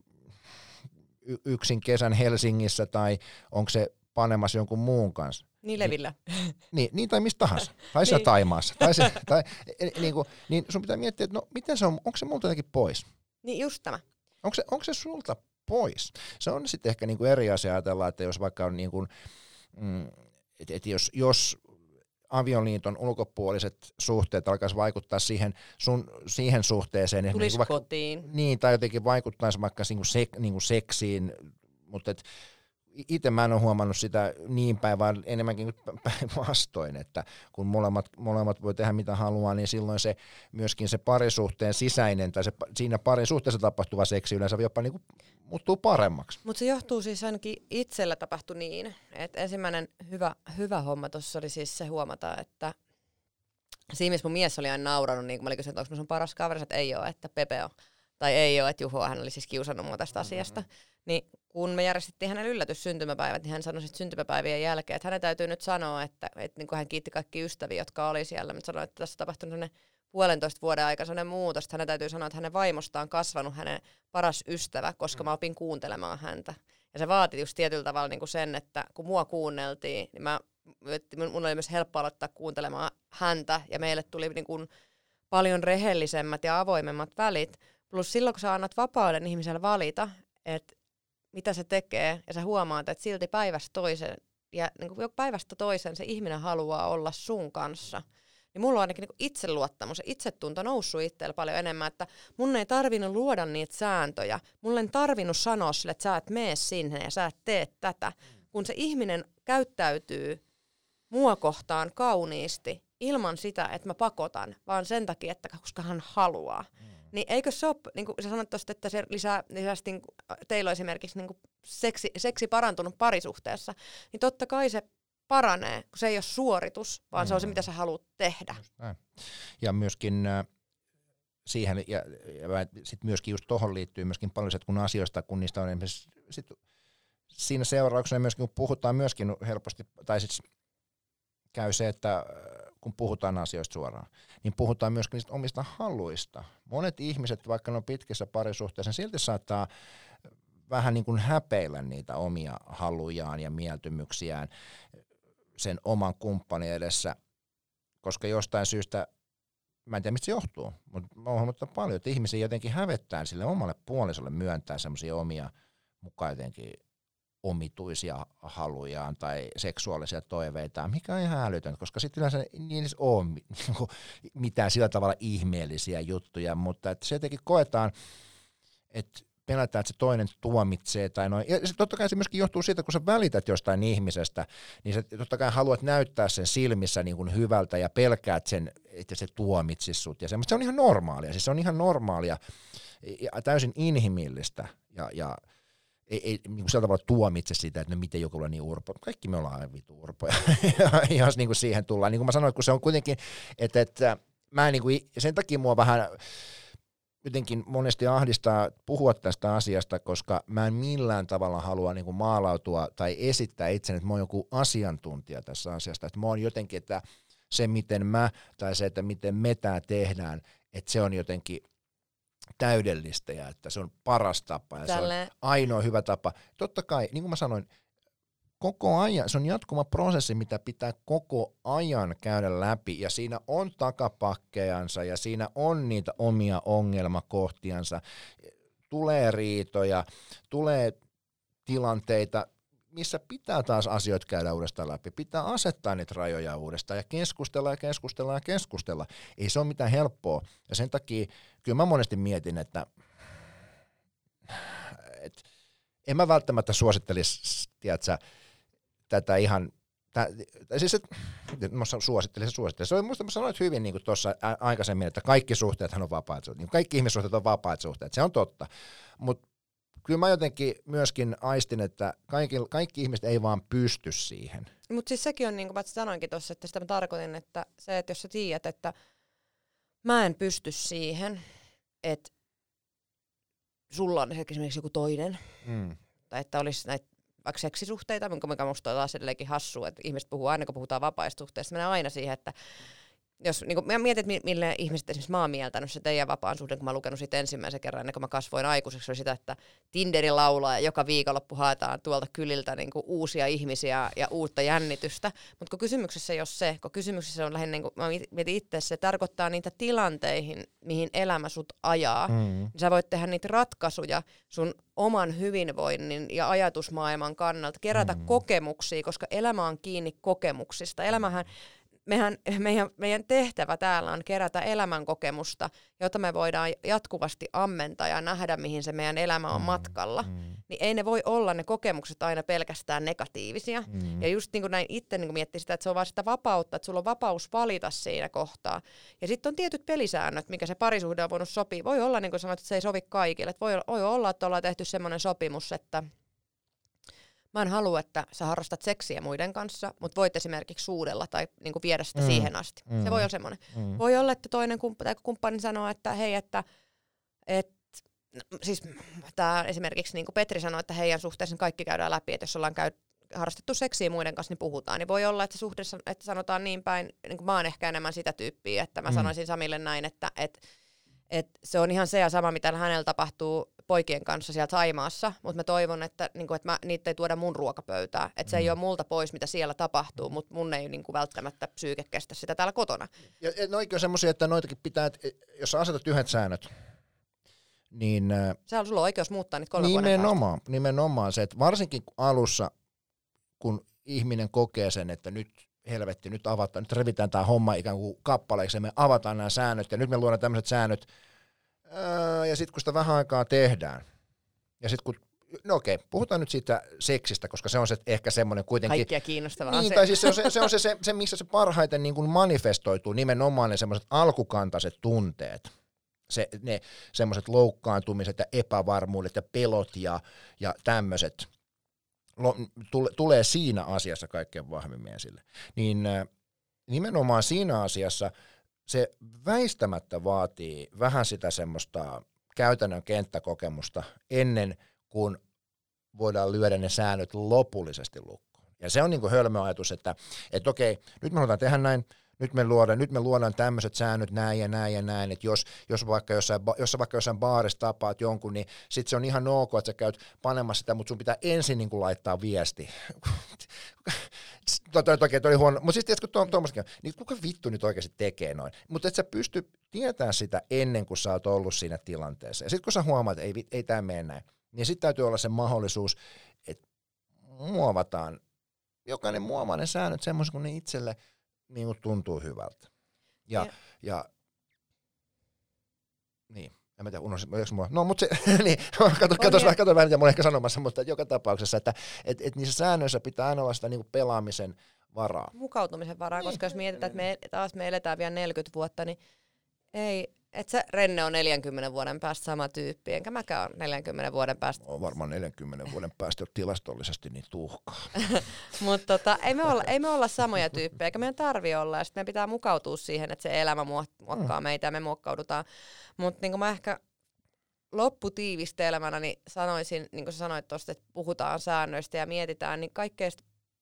yksin kesän Helsingissä tai onko se panemassa jonkun muun kanssa. Niin levillä. Niin, niin tai mistä tahansa. Tai siellä niin. Taimaassa. Tai se, tai, e, e, niin, kuin, niin sun pitää miettiä, että no miten se on, onko se multa jotenkin pois? Niin just tämä. Onko se, onko se sulta pois? Se on sitten ehkä niin kuin eri asia ajatella, että jos vaikka on niin kuin, mm, että et jos, jos avioliiton ulkopuoliset suhteet alkaisi vaikuttaa siihen, sun, siihen suhteeseen. Tulisi vaikka, kotiin. Niin, tai jotenkin vaikuttaisi vaikka niinku sek, niinku seksiin, mutta et, itse mä en ole huomannut sitä niin päin, vaan enemmänkin päinvastoin, että kun molemmat, molemmat voi tehdä mitä haluaa, niin silloin se myöskin se parisuhteen sisäinen tai se, siinä parin suhteessa tapahtuva seksi yleensä jopa niin kuin muuttuu paremmaksi. Mutta se johtuu siis ainakin itsellä tapahtui niin, että ensimmäinen hyvä, hyvä homma tuossa oli siis se huomata, että siinä missä mun mies oli aina nauranut, niin kun mä olin kysynyt, että onko sun paras kaveri, että ei ole, että Pepe on. Tai ei ole, että Juho, hän oli siis kiusannut mua tästä mm-hmm. asiasta. Niin kun me järjestettiin hänelle yllätys syntymäpäivät, niin hän sanoi sitten syntymäpäivien jälkeen, että hänen täytyy nyt sanoa, että, että niin kuin hän kiitti kaikki ystäviä, jotka oli siellä. Mutta sanoi, että tässä on tapahtunut sellainen puolentoista vuoden aikana sellainen muutos, että hänen täytyy sanoa, että hänen vaimosta on kasvanut hänen paras ystävä, koska mä opin kuuntelemaan häntä. Ja se vaati just tietyllä tavalla niin kuin sen, että kun mua kuunneltiin, niin mä, mun oli myös helppo aloittaa kuuntelemaan häntä, ja meille tuli niin kuin paljon rehellisemmät ja avoimemmat välit. Plus silloin, kun sä annat vapauden ihmiselle valita, että mitä se tekee, ja sä huomaat, että silti päivästä toiseen, ja niin kuin päivästä toiseen se ihminen haluaa olla sun kanssa – niin mulla on ainakin niin itseluottamus ja itsetunto noussut itsellä paljon enemmän, että mun ei tarvinnut luoda niitä sääntöjä. Mulla ei tarvinnut sanoa sille, että sä et mene sinne ja sä et tee tätä. Kun se ihminen käyttäytyy mua kohtaan kauniisti ilman sitä, että mä pakotan, vaan sen takia, että koska hän haluaa. Mm. Niin eikö se ole, niin kuin sä sanoit tosta, että se lisää, lisää niin teillä on esimerkiksi niin seksi, seksi parantunut parisuhteessa, niin totta kai se paranee, kun se ei ole suoritus, vaan mm. se on se, mitä sä haluat tehdä. Ja myöskin siihen, ja, ja sitten myöskin just tuohon liittyy myöskin paljon se, että kun asioista, kun niistä on esimerkiksi, sit siinä seurauksena myöskin, kun puhutaan myöskin helposti, tai sitten käy se, että kun puhutaan asioista suoraan, niin puhutaan myöskin niistä omista haluista. Monet ihmiset, vaikka ne on pitkissä parisuhteissa, silti saattaa vähän niin kuin häpeillä niitä omia halujaan ja mieltymyksiään sen oman kumppanin edessä, koska jostain syystä, mä en tiedä mistä se johtuu, mutta mä oon paljon, että ihmisiä jotenkin hävettää sille omalle puolisolle myöntää semmoisia omia mukaan jotenkin omituisia halujaan tai seksuaalisia toiveitaan, mikä on ihan älytön, koska sitten yleensä niin edes ole niinku mitään sillä tavalla ihmeellisiä juttuja, mutta että se jotenkin koetaan, että pelätään, että se toinen tuomitsee tai noin. Ja se totta kai se myöskin johtuu siitä, kun sä välität jostain ihmisestä, niin sä totta kai haluat näyttää sen silmissä niin kuin hyvältä ja pelkäät sen, että se tuomitsisi sut. Ja se, mutta se on ihan normaalia, siis se on ihan normaalia ja täysin inhimillistä ja, ja ei, ei niin sillä tavalla tuomitse sitä, että no miten joku on niin urpo. Kaikki me ollaan vitu urpoja, jos niin kuin siihen tullaan. Niin kuin mä sanoin, kun se on kuitenkin, että, että mä en niin kuin, sen takia mua vähän jotenkin monesti ahdistaa puhua tästä asiasta, koska mä en millään tavalla halua niin kuin maalautua tai esittää itseni, että mä oon joku asiantuntija tässä asiasta. Että mä oon jotenkin, että se miten mä tai se, että miten me tämä tehdään, että se on jotenkin täydellistä ja että se on paras tapa ja Tälle... se on ainoa hyvä tapa. Totta kai, niin kuin mä sanoin, koko ajan, se on jatkuma prosessi, mitä pitää koko ajan käydä läpi ja siinä on takapakkejansa ja siinä on niitä omia ongelmakohtiansa, tulee riitoja, tulee tilanteita, missä pitää taas asioita käydä uudestaan läpi. Pitää asettaa niitä rajoja uudestaan ja keskustella ja keskustella ja keskustella. Ei se ole mitään helppoa. Ja sen takia kyllä mä monesti mietin, että, että en mä välttämättä suosittelisi, tiedätkö, tätä ihan Tää, siis et, mä suosittelin, se. Se oli, musta mä sanoin hyvin niin tuossa aikaisemmin, että kaikki suhteethan on vapaat suhteet. Niin kaikki ihmissuhteet on vapaat suhteet, se on totta. Mutta kyllä mä jotenkin myöskin aistin, että kaikki, kaikki ihmiset ei vaan pysty siihen. Mutta siis sekin on, niin kuin mä sanoinkin tuossa, että sitä mä tarkoitin, että se, että jos sä tiedät, että mä en pysty siihen, että sulla on esimerkiksi joku toinen, mm. tai että olisi näitä vaikka seksisuhteita, mikä musta on taas edelleenkin hassua, että ihmiset puhuu aina, kun puhutaan vapaista suhteista, menee aina siihen, että jos niin mä mietin, että millä ihmiset esimerkiksi mä oon mieltänyt se teidän vapaan suhden, kun mä lukenut siitä ensimmäisen kerran ennen kuin mä kasvoin aikuiseksi, oli sitä, että Tinderi laulaa ja joka viikonloppu haetaan tuolta kyliltä niin kuin uusia ihmisiä ja uutta jännitystä. Mutta kun kysymyksessä ei ole se, kun kysymyksessä on lähinnä, niin kuin mä mietin itse, se tarkoittaa niitä tilanteihin, mihin elämä sut ajaa. Mm. Niin sä voit tehdä niitä ratkaisuja sun oman hyvinvoinnin ja ajatusmaailman kannalta, kerätä mm. kokemuksia, koska elämä on kiinni kokemuksista. Elämähän mehän, meidän, meidän tehtävä täällä on kerätä elämänkokemusta, jota me voidaan jatkuvasti ammentaa ja nähdä, mihin se meidän elämä on mm, matkalla. Mm. Niin ei ne voi olla ne kokemukset aina pelkästään negatiivisia. Mm. Ja just niin kuin näin itse niin kuin miettii sitä, että se on vaan sitä vapautta, että sulla on vapaus valita siinä kohtaa. Ja sitten on tietyt pelisäännöt, mikä se parisuhde on voinut sopia. Voi olla, niin kuin sanoit, että se ei sovi kaikille. Että voi, voi olla, että ollaan tehty semmoinen sopimus, että – mä en halua, että sä harrastat seksiä muiden kanssa, mutta voit esimerkiksi suudella tai niinku viedä sitä mm. siihen asti. Mm. Se voi olla semmoinen. Mm. Voi olla, että toinen kumppani, tai kumppani sanoo, että hei, että et, no, siis tää esimerkiksi niin kuin Petri sanoi, että heidän suhteessa kaikki käydään läpi, että jos ollaan käy, harrastettu seksiä muiden kanssa, niin puhutaan. Niin voi olla, että suhteessa, että sanotaan niin päin, niin kuin mä oon ehkä enemmän sitä tyyppiä, että mä mm. sanoisin Samille näin, että, että et se on ihan se ja sama, mitä hänellä tapahtuu poikien kanssa sieltä Saimaassa, mutta mä toivon, että, niinku, että mä, niitä ei tuoda mun ruokapöytää. Että se mm. ei ole multa pois, mitä siellä tapahtuu, mutta mun ei niinku, välttämättä psyyke kestä sitä täällä kotona. Ja, ja noikin on semmoisia, että noitakin pitää, että jos sä asetat yhdet säännöt, niin... Äh, Sä on sulla on oikeus muuttaa niitä kolme nimenomaan, nimenomaan se, että varsinkin alussa, kun ihminen kokee sen, että nyt helvetti, nyt avataan, nyt revitään tämä homma ikään kuin kappaleiksi, ja me avataan nämä säännöt, ja nyt me luodaan tämmöiset säännöt, ja sitten kun sitä vähän aikaa tehdään, ja sitten kun no okei, puhutaan nyt siitä seksistä, koska se on se ehkä semmoinen kuitenkin... Kaikkia kiinnostavaa niin, se. Tai siis se on se, se, on se, se, se missä se parhaiten niin kuin manifestoituu, nimenomaan ne semmoiset alkukantaiset tunteet, se, ne semmoiset loukkaantumiset ja epävarmuudet ja pelot ja, ja tämmöiset, tule, tulee siinä asiassa kaikkein vahvimmin esille. Niin nimenomaan siinä asiassa se väistämättä vaatii vähän sitä semmoista käytännön kenttäkokemusta ennen kuin voidaan lyödä ne säännöt lopullisesti lukkoon. Ja se on niin kuin hölmö ajatus, että, että okei, nyt me halutaan tehdä näin, nyt me luodaan, nyt me luodaan tämmöiset säännöt näin ja näin ja näin, että jos, jos, vaikka jossain, jos vaikka jossain baarissa tapaat jonkun, niin sit se on ihan ok, että sä käyt panemassa sitä, mutta sun pitää ensin niin kuin laittaa viesti. Toki oli huono, mutta siis tiedätkö tuommoistakin, niin kuka vittu nyt oikeasti tekee noin? Mutta et sä pysty tietämään sitä ennen kuin sä oot ollut siinä tilanteessa. Ja sitten kun sä huomaat, että ei, ei tämä mene näin, niin sitten täytyy olla se mahdollisuus, että muovataan, jokainen muovaa ne säännöt semmoisen, kun ne itselle – niin kuin tuntuu hyvältä. Ja, ja, ja niin, en mä tiedä, unohdin, mua. No, mutta se, niin, kato, kato, kato, kato vähän, mitä mä ehkä sanomassa, mutta joka tapauksessa, että et, et niissä säännöissä pitää aina olla sitä niin pelaamisen varaa. Mukautumisen varaa, niin, koska jos mietitään, että me, taas me eletään vielä 40 vuotta, niin ei, et sä, Renne on 40 vuoden päästä sama tyyppi, enkä mäkään ole 40 vuoden päästä. On varmaan 40 vuoden päästä tilastollisesti niin tuhkaa. Mutta tota, ei, me olla, ei me olla samoja tyyppejä, eikä meidän tarvi olla. Ja meidän pitää mukautua siihen, että se elämä muokkaa mm. meitä ja me muokkaudutaan. Mutta niin mä ehkä lopputiivistelmänä niin sanoisin, niin kuin sä sanoit tuosta, että puhutaan säännöistä ja mietitään, niin kaikkein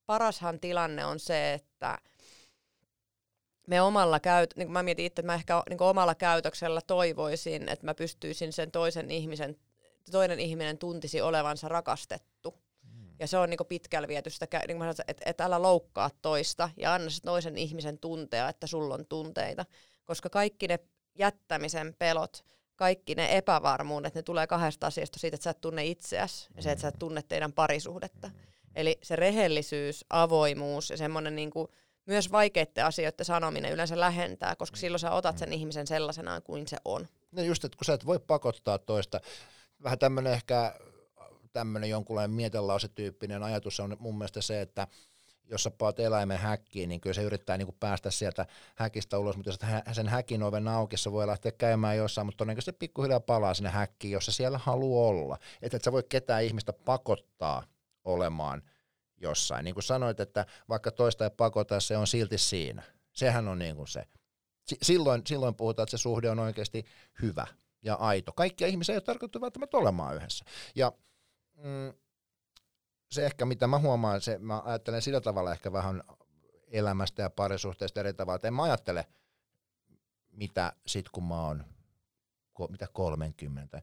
parashan tilanne on se, että – me omalla käyt, niin mä mietin itse, että mä ehkä niin omalla käytöksellä toivoisin, että mä pystyisin sen toisen ihmisen, toinen ihminen tuntisi olevansa rakastettu. Mm. Ja se on niin pitkällä viety sitä, niin sanoin, että, että älä loukkaa toista ja anna se toisen ihmisen tuntea, että sulla on tunteita. Koska kaikki ne jättämisen pelot, kaikki ne epävarmuudet, ne tulee kahdesta asiasta, siitä, että sä et tunne itseäsi ja se, että sä et tunne teidän parisuhdetta. Mm. Eli se rehellisyys, avoimuus ja semmoinen niin kuin, myös vaikeiden asioiden sanominen yleensä lähentää, koska mm. silloin sä otat sen mm. ihmisen sellaisenaan kuin se on. No just, että kun sä et voi pakottaa toista, vähän tämmöinen ehkä tämmöinen jonkunlainen mietelausetyyppinen ajatus on mun mielestä se, että jos sä paat eläimen häkkiin, niin kyllä se yrittää niin kuin päästä sieltä häkistä ulos, mutta jos sen häkin oven auki, se voi lähteä käymään jossain, mutta todennäköisesti pikkuhiljaa palaa sinne häkkiin, jos se siellä haluaa olla. Että et sä voi ketään ihmistä pakottaa olemaan jossain. Niin kuin sanoit, että vaikka toista ei pakota, se on silti siinä. Sehän on niin kuin se. Silloin, silloin puhutaan, että se suhde on oikeasti hyvä ja aito. Kaikkia ihmisiä ei ole tarkoitettu välttämättä olemaan yhdessä. Ja mm, se ehkä mitä mä huomaan, se, mä ajattelen sillä tavalla ehkä vähän elämästä ja parisuhteesta eri tavalla, että en mä ajattele, mitä sit kun mä oon mitä 30.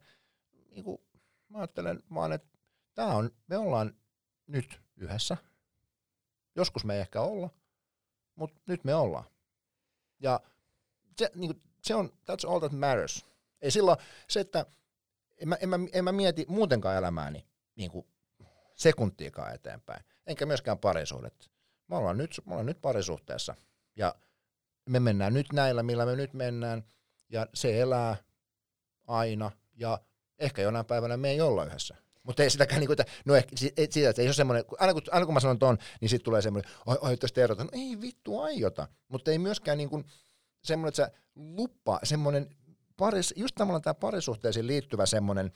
Niin kuin, mä ajattelen vaan, että tää on, me ollaan nyt yhdessä. Joskus me ei ehkä olla, mutta nyt me ollaan. Ja se, niin kuin, se on, that's all that matters. Ei silloin se, että en mä, en mä, en mä mieti muutenkaan elämääni niin kuin sekuntiikaan eteenpäin. Enkä myöskään parisuudet. Me ollaan nyt, me ollaan nyt parisuhteessa. Ja me mennään nyt näillä, millä me nyt mennään. Ja se elää aina. Ja ehkä jonain päivänä me ei olla yhdessä. Mutta ei sitäkään, niin kuin, että, no ehkä, siitä, että ei ole semmoinen, aina kun, aina kun mä sanon ton, niin sitten tulee semmoinen, ai, ai tästä erota. No ei vittu aiota. Mutta ei myöskään niin kuin, semmoinen, että sä lupa, semmoinen, paris, just tavallaan tämä parisuhteisiin liittyvä semmoinen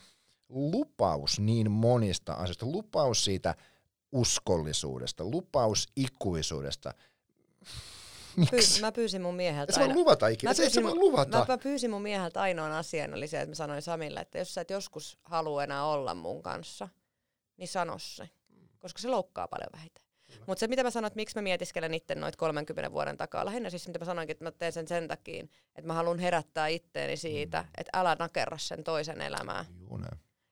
lupaus niin monista asioista, lupaus siitä uskollisuudesta, lupaus ikuisuudesta. Miksi? mä pyysin mun mieheltä Et aina... luvata ikinä, mä pyysin, se luvata. Mä pyysin mun mieheltä ainoan asian oli se, että mä sanoin Samille, että jos sä et joskus halua enää olla mun kanssa, niin sano se, koska se loukkaa paljon vähiten. Mutta se, mitä mä sanoin, että miksi mä mietiskelen itse noit 30 vuoden takaa, lähinnä siis mitä mä sanoinkin, että mä teen sen sen takia, että mä haluan herättää itteeni siitä, mm. että älä nakerra sen toisen elämää. Juu,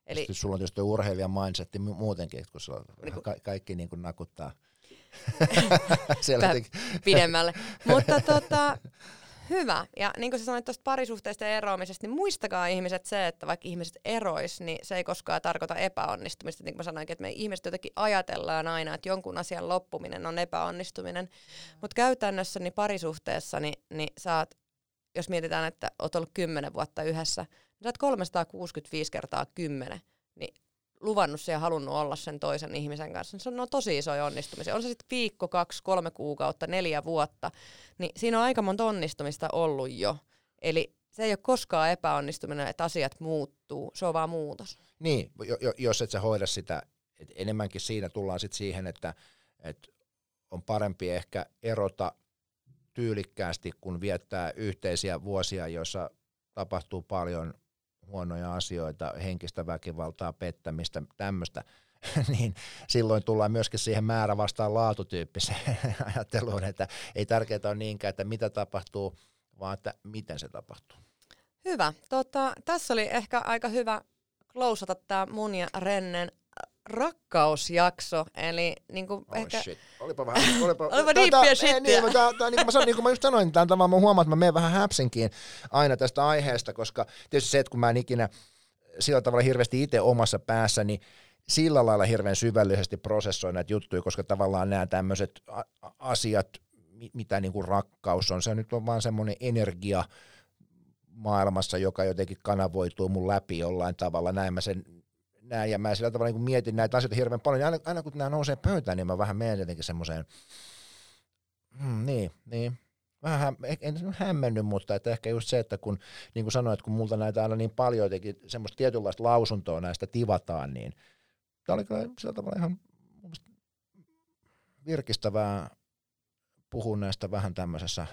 Eli, sulla on tietysti urheilijan mindsetti muutenkin, kun sulla niin kuin, ka- kaikki niin kuin nakuttaa pidemmälle. Mutta tota, hyvä. Ja niin kuin sä sanoit tuosta parisuhteista ja eroamisesta, niin muistakaa ihmiset se, että vaikka ihmiset erois, niin se ei koskaan tarkoita epäonnistumista. Niin kuin mä sanoinkin, että me ihmiset jotenkin ajatellaan aina, että jonkun asian loppuminen on epäonnistuminen. Mutta käytännössä niin parisuhteessa, niin, niin saat, jos mietitään, että oot ollut kymmenen vuotta yhdessä, niin sä oot 365 kertaa kymmenen, niin luvannut ja halunnut olla sen toisen ihmisen kanssa, niin se on no, tosi iso onnistumisia. On se sitten viikko, kaksi, kolme kuukautta, neljä vuotta, niin siinä on aika monta onnistumista ollut jo. Eli se ei ole koskaan epäonnistuminen, että asiat muuttuu, se on vaan muutos. Niin, jos et sä hoida sitä, et enemmänkin siinä tullaan sitten siihen, että et on parempi ehkä erota tyylikkäästi, kun viettää yhteisiä vuosia, joissa tapahtuu paljon huonoja asioita, henkistä väkivaltaa, pettämistä, tämmöistä, niin silloin tullaan myöskin siihen määrä vastaan laatutyyppiseen ajatteluun, että ei tärkeää ole niinkään, että mitä tapahtuu, vaan että miten se tapahtuu. Hyvä. Tota, tässä oli ehkä aika hyvä klousata tämä mun ja Rennen rakkausjakso, eli niin kuin oh, ehkä... Shit. Olipa vähän... Olipa, olipa diippiä shittiä. Niin, tää, niin, kuin mä, niin kuin mä just sanoin, tämä mä huomaan, että mä menen vähän häpsinkiin aina tästä aiheesta, koska tietysti se, että kun mä en ikinä sillä tavalla hirveästi itse omassa päässäni niin sillä lailla hirveän syvällisesti prosessoin näitä juttuja, koska tavallaan nämä tämmöiset asiat, mitä niin kuin rakkaus on, se nyt on vaan semmoinen energia maailmassa, joka jotenkin kanavoituu mun läpi jollain tavalla, näin mä sen näin, ja mä sillä tavalla niin mietin näitä asioita hirveän paljon, ja aina, aina kun nämä nousee pöytään, niin mä vähän menen jotenkin semmoiseen, hmm, niin, niin, vähän, en nyt hämmennyt, mutta että ehkä just se, että kun, niin kuin sanoin, että kun multa näitä aina niin paljon jotenkin semmoista tietynlaista lausuntoa näistä tivataan, niin tämä oli kyllä sillä tavalla ihan virkistävää puhua näistä vähän tämmöisessä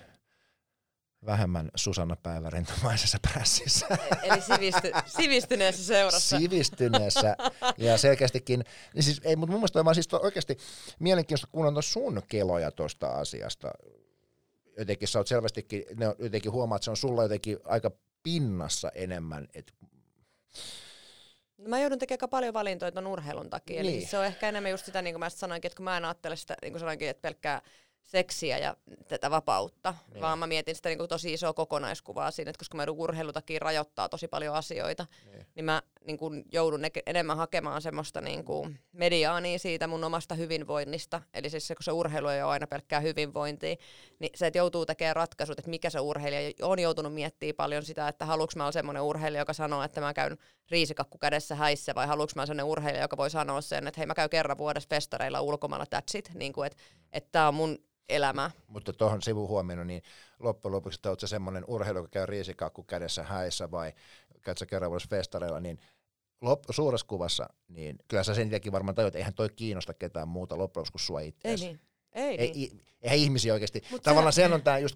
vähemmän Susanna Päivärintamaisessa prässissä. Eli sivisty, sivistyneessä seurassa. Sivistyneessä ja selkeästikin, niin siis ei, mutta mun mielestä on siis oikeasti mielenkiintoista kuunnella sun keloja tuosta asiasta. Jotenkin sä oot selvästikin, ne jotenkin huomaat, että se on sulla jotenkin aika pinnassa enemmän, että No mä joudun tekemään paljon valintoja tuon urheilun takia. Niin. Eli se on ehkä enemmän just sitä, niin kuin mä sanoinkin, että kun mä en ajattele sitä, niin kuin sanoinkin, että pelkkää seksiä ja tätä vapautta, niin. vaan mä mietin sitä niin kuin tosi isoa kokonaiskuvaa siinä, että koska mä urheilutakin rajoittaa tosi paljon asioita, niin, niin mä niin kuin joudun ne- enemmän hakemaan semmoista niin kuin mediaania siitä mun omasta hyvinvoinnista. Eli siis se, kun se urheilu ei ole aina pelkkää hyvinvointia, niin se, että joutuu tekemään ratkaisut, että mikä se urheilija on joutunut miettimään paljon sitä, että haluanko mä olla semmoinen urheilija, joka sanoo, että mä käyn riisikakku kädessä häissä, vai haluanko mä semmoinen urheilija, joka voi sanoa sen, että hei mä käyn kerran vuodessa festareilla ulkomailla, that's it. Niin kuin, että, että tämä on mun elämä. Mutta tuohon sivuhuomioon, niin loppujen lopuksi, että oletko semmoinen urheilu, joka käy riisikakku kädessä häissä vai käytkö kerran vuodessa festareilla, niin lop, suuressa kuvassa, niin kyllä sä sen varmaan tajuat, että eihän toi kiinnosta ketään muuta loppujen lopuksi kuin sua itseäsi. Ei niin. Ei, ei, niin. eihän ihmisiä oikeasti. Mut Tavallaan se on tämä just,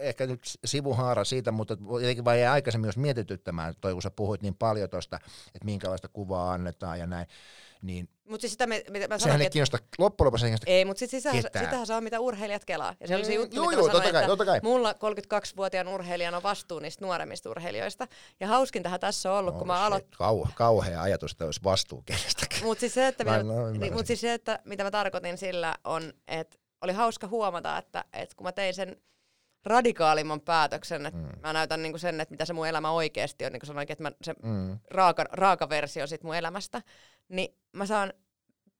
ehkä nyt sivuhaara siitä, mutta jotenkin vaan aikaisemmin jos mietityttämään, toi kun sä puhuit niin paljon tuosta, että minkälaista kuvaa annetaan ja näin, niin Mut siis sitä, me, mitä mä sehän ei että kiinnosta, loppujen lopuksi ei kiinnosta ei, mutta sit sitähän, ketään. sitähän on, mitä urheilijat kelaa. Ja se oli se Mm, juttu, joo, mitä joo, mä totta sanoin, kai, että totta kai. mulla 32-vuotiaan urheilijana on vastuu niistä nuoremmista urheilijoista. Ja hauskintahan tässä on ollut, kun mä aloitin. Kau, kauhea ajatus, että olisi vastuu kenestäkään. Mutta siis, se, että Mä no, niin, mut siis se, että mitä mä tarkoitin sillä on, että oli hauska huomata, että, että kun mä tein sen radikaalimman päätöksen, että mm. mä näytän niinku sen, että mitä se mun elämä oikeasti on, niin kuin sanoinkin, että mä, se Mm. raaka, raaka versio sit mun elämästä, niin mä saan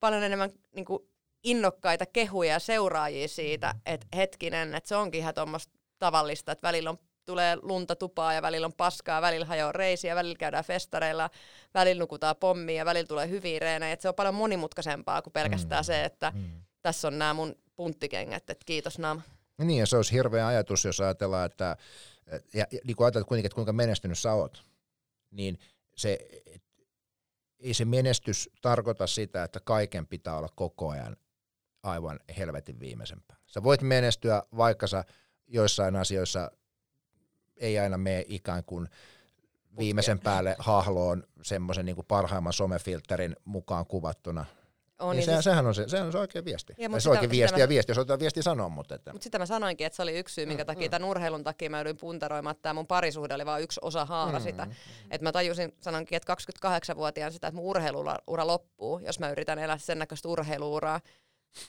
paljon enemmän niinku innokkaita kehuja ja seuraajia siitä, että hetkinen, että se onkin ihan tuommoista tavallista, että välillä on, tulee lunta tupaa ja välillä on paskaa, välillä hajoaa reisiä, välillä käydään festareilla, välillä nukutaan pommia ja välillä tulee hyviä reenejä, että se on paljon monimutkaisempaa kuin pelkästään se, että Mm. tässä on nämä mun punttikengät, että kiitos Nam. Niin, ja se olisi hirveä ajatus, jos ajatellaan, että, ja, ja niin kuin ajatellaan kuitenkin, että kuinka menestynyt sä oot, niin se, ei se menestys tarkoita sitä, että kaiken pitää olla koko ajan aivan helvetin viimeisempää. Sä voit menestyä, vaikka sä joissain asioissa ei aina mene ikään kuin viimeisen päälle hahloon semmoisen niin kuin parhaimman somefilterin mukaan kuvattuna. On, niin ja sehän, siis, sehän, on se, sehän on se oikea viesti. Ja, se sitä- oikea sitä viesti mä- ja viesti, jos otetaan viesti sanoa, mutta että, mutta sitä mä sanoinkin, että se oli yksi syy, minkä Mm, takia mm. tämän urheilun takia mä joudun puntaroimaan, että tämä mun parisuhde oli vain yksi osa haara Mm, sitä. mm. Että mä tajusin, sanonkin, että 28-vuotiaan sitä, että mun urheiluura loppuu, jos mä yritän elää sen näköistä urheiluuraa,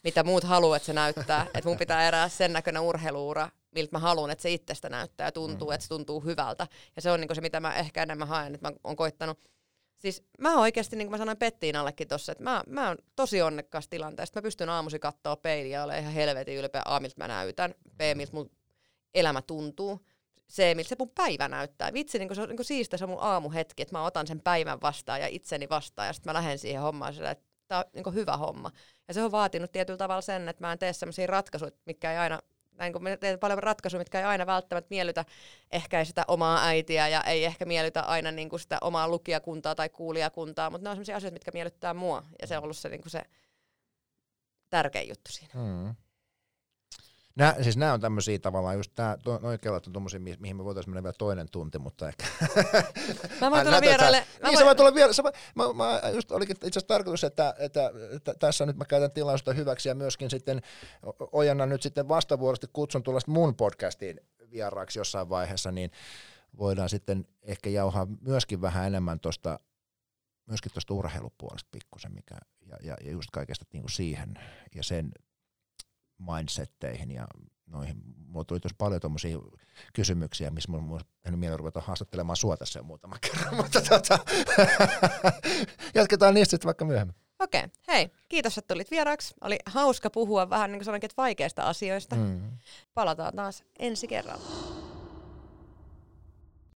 mitä muut haluaa, että se näyttää. että mun pitää elää sen näköinen urheiluura, miltä mä haluan, että se itsestä näyttää ja tuntuu, Mm. että se tuntuu hyvältä. Ja se on niinku se, mitä mä ehkä enemmän haen, että mä oon koittanut Siis mä oikeasti, niin kuin mä sanoin Pettiinallekin tossa, että mä, mä oon tosi onnekkaassa tilanteessa. Mä pystyn aamusi katsoa peiliä ja olen ihan helvetin ylpeä A, miltä mä näytän, B, miltä mun elämä tuntuu, C, miltä se mun päivä näyttää. Vitsi, niin se on niin siistä se mun aamuhetki, että mä otan sen päivän vastaan ja itseni vastaan ja sitten mä lähden siihen hommaan sillä, että tää on niin hyvä homma. Ja se on vaatinut tietyllä tavalla sen, että mä en tee sellaisia ratkaisuja, mitkä ei aina näin kun me teen paljon ratkaisuja, mitkä ei aina välttämättä miellytä ehkä sitä omaa äitiä ja ei ehkä miellytä aina niin kuin sitä omaa lukijakuntaa tai kuulijakuntaa, mutta ne on sellaisia asioita, mitkä miellyttää mua ja se on ollut se, niin kuin se tärkein juttu siinä. Mm. Nää, siis nämä on tämmöisiä tavallaan just tää, to, noi kelat on tommosia, mi- mihin me voitaisiin mennä vielä toinen tunti, mutta ehkä... Mä voin tulla vieraille. Mä Niin, sä voit tulla sä, voit- mä, mä, just olikin itse asiassa tarkoitus, että, että, että, tässä nyt mä käytän tilaisuutta hyväksi ja myöskin sitten o- ojenna nyt sitten vastavuorosti kutsun tulla sit mun podcastiin vieraaksi jossain vaiheessa, niin voidaan sitten ehkä jauhaa myöskin vähän enemmän tuosta myöskin tuosta urheilupuolesta pikkusen, mikä, ja, ja, ja just kaikesta niin kuin siihen ja sen mindsetteihin ja noihin. Mulla tuli tosi paljon tuommoisia kysymyksiä, missä mulla on tehnyt mieli ruveta haastattelemaan sua tässä jo muutama kerran, mutta tota, jatketaan niistä sitten vaikka myöhemmin. Okei, okay. hei, kiitos, että tulit vieraaksi. Oli hauska puhua vähän, niin kuin sanoinkin, että vaikeista asioista. Mm. Palataan taas ensi kerralla.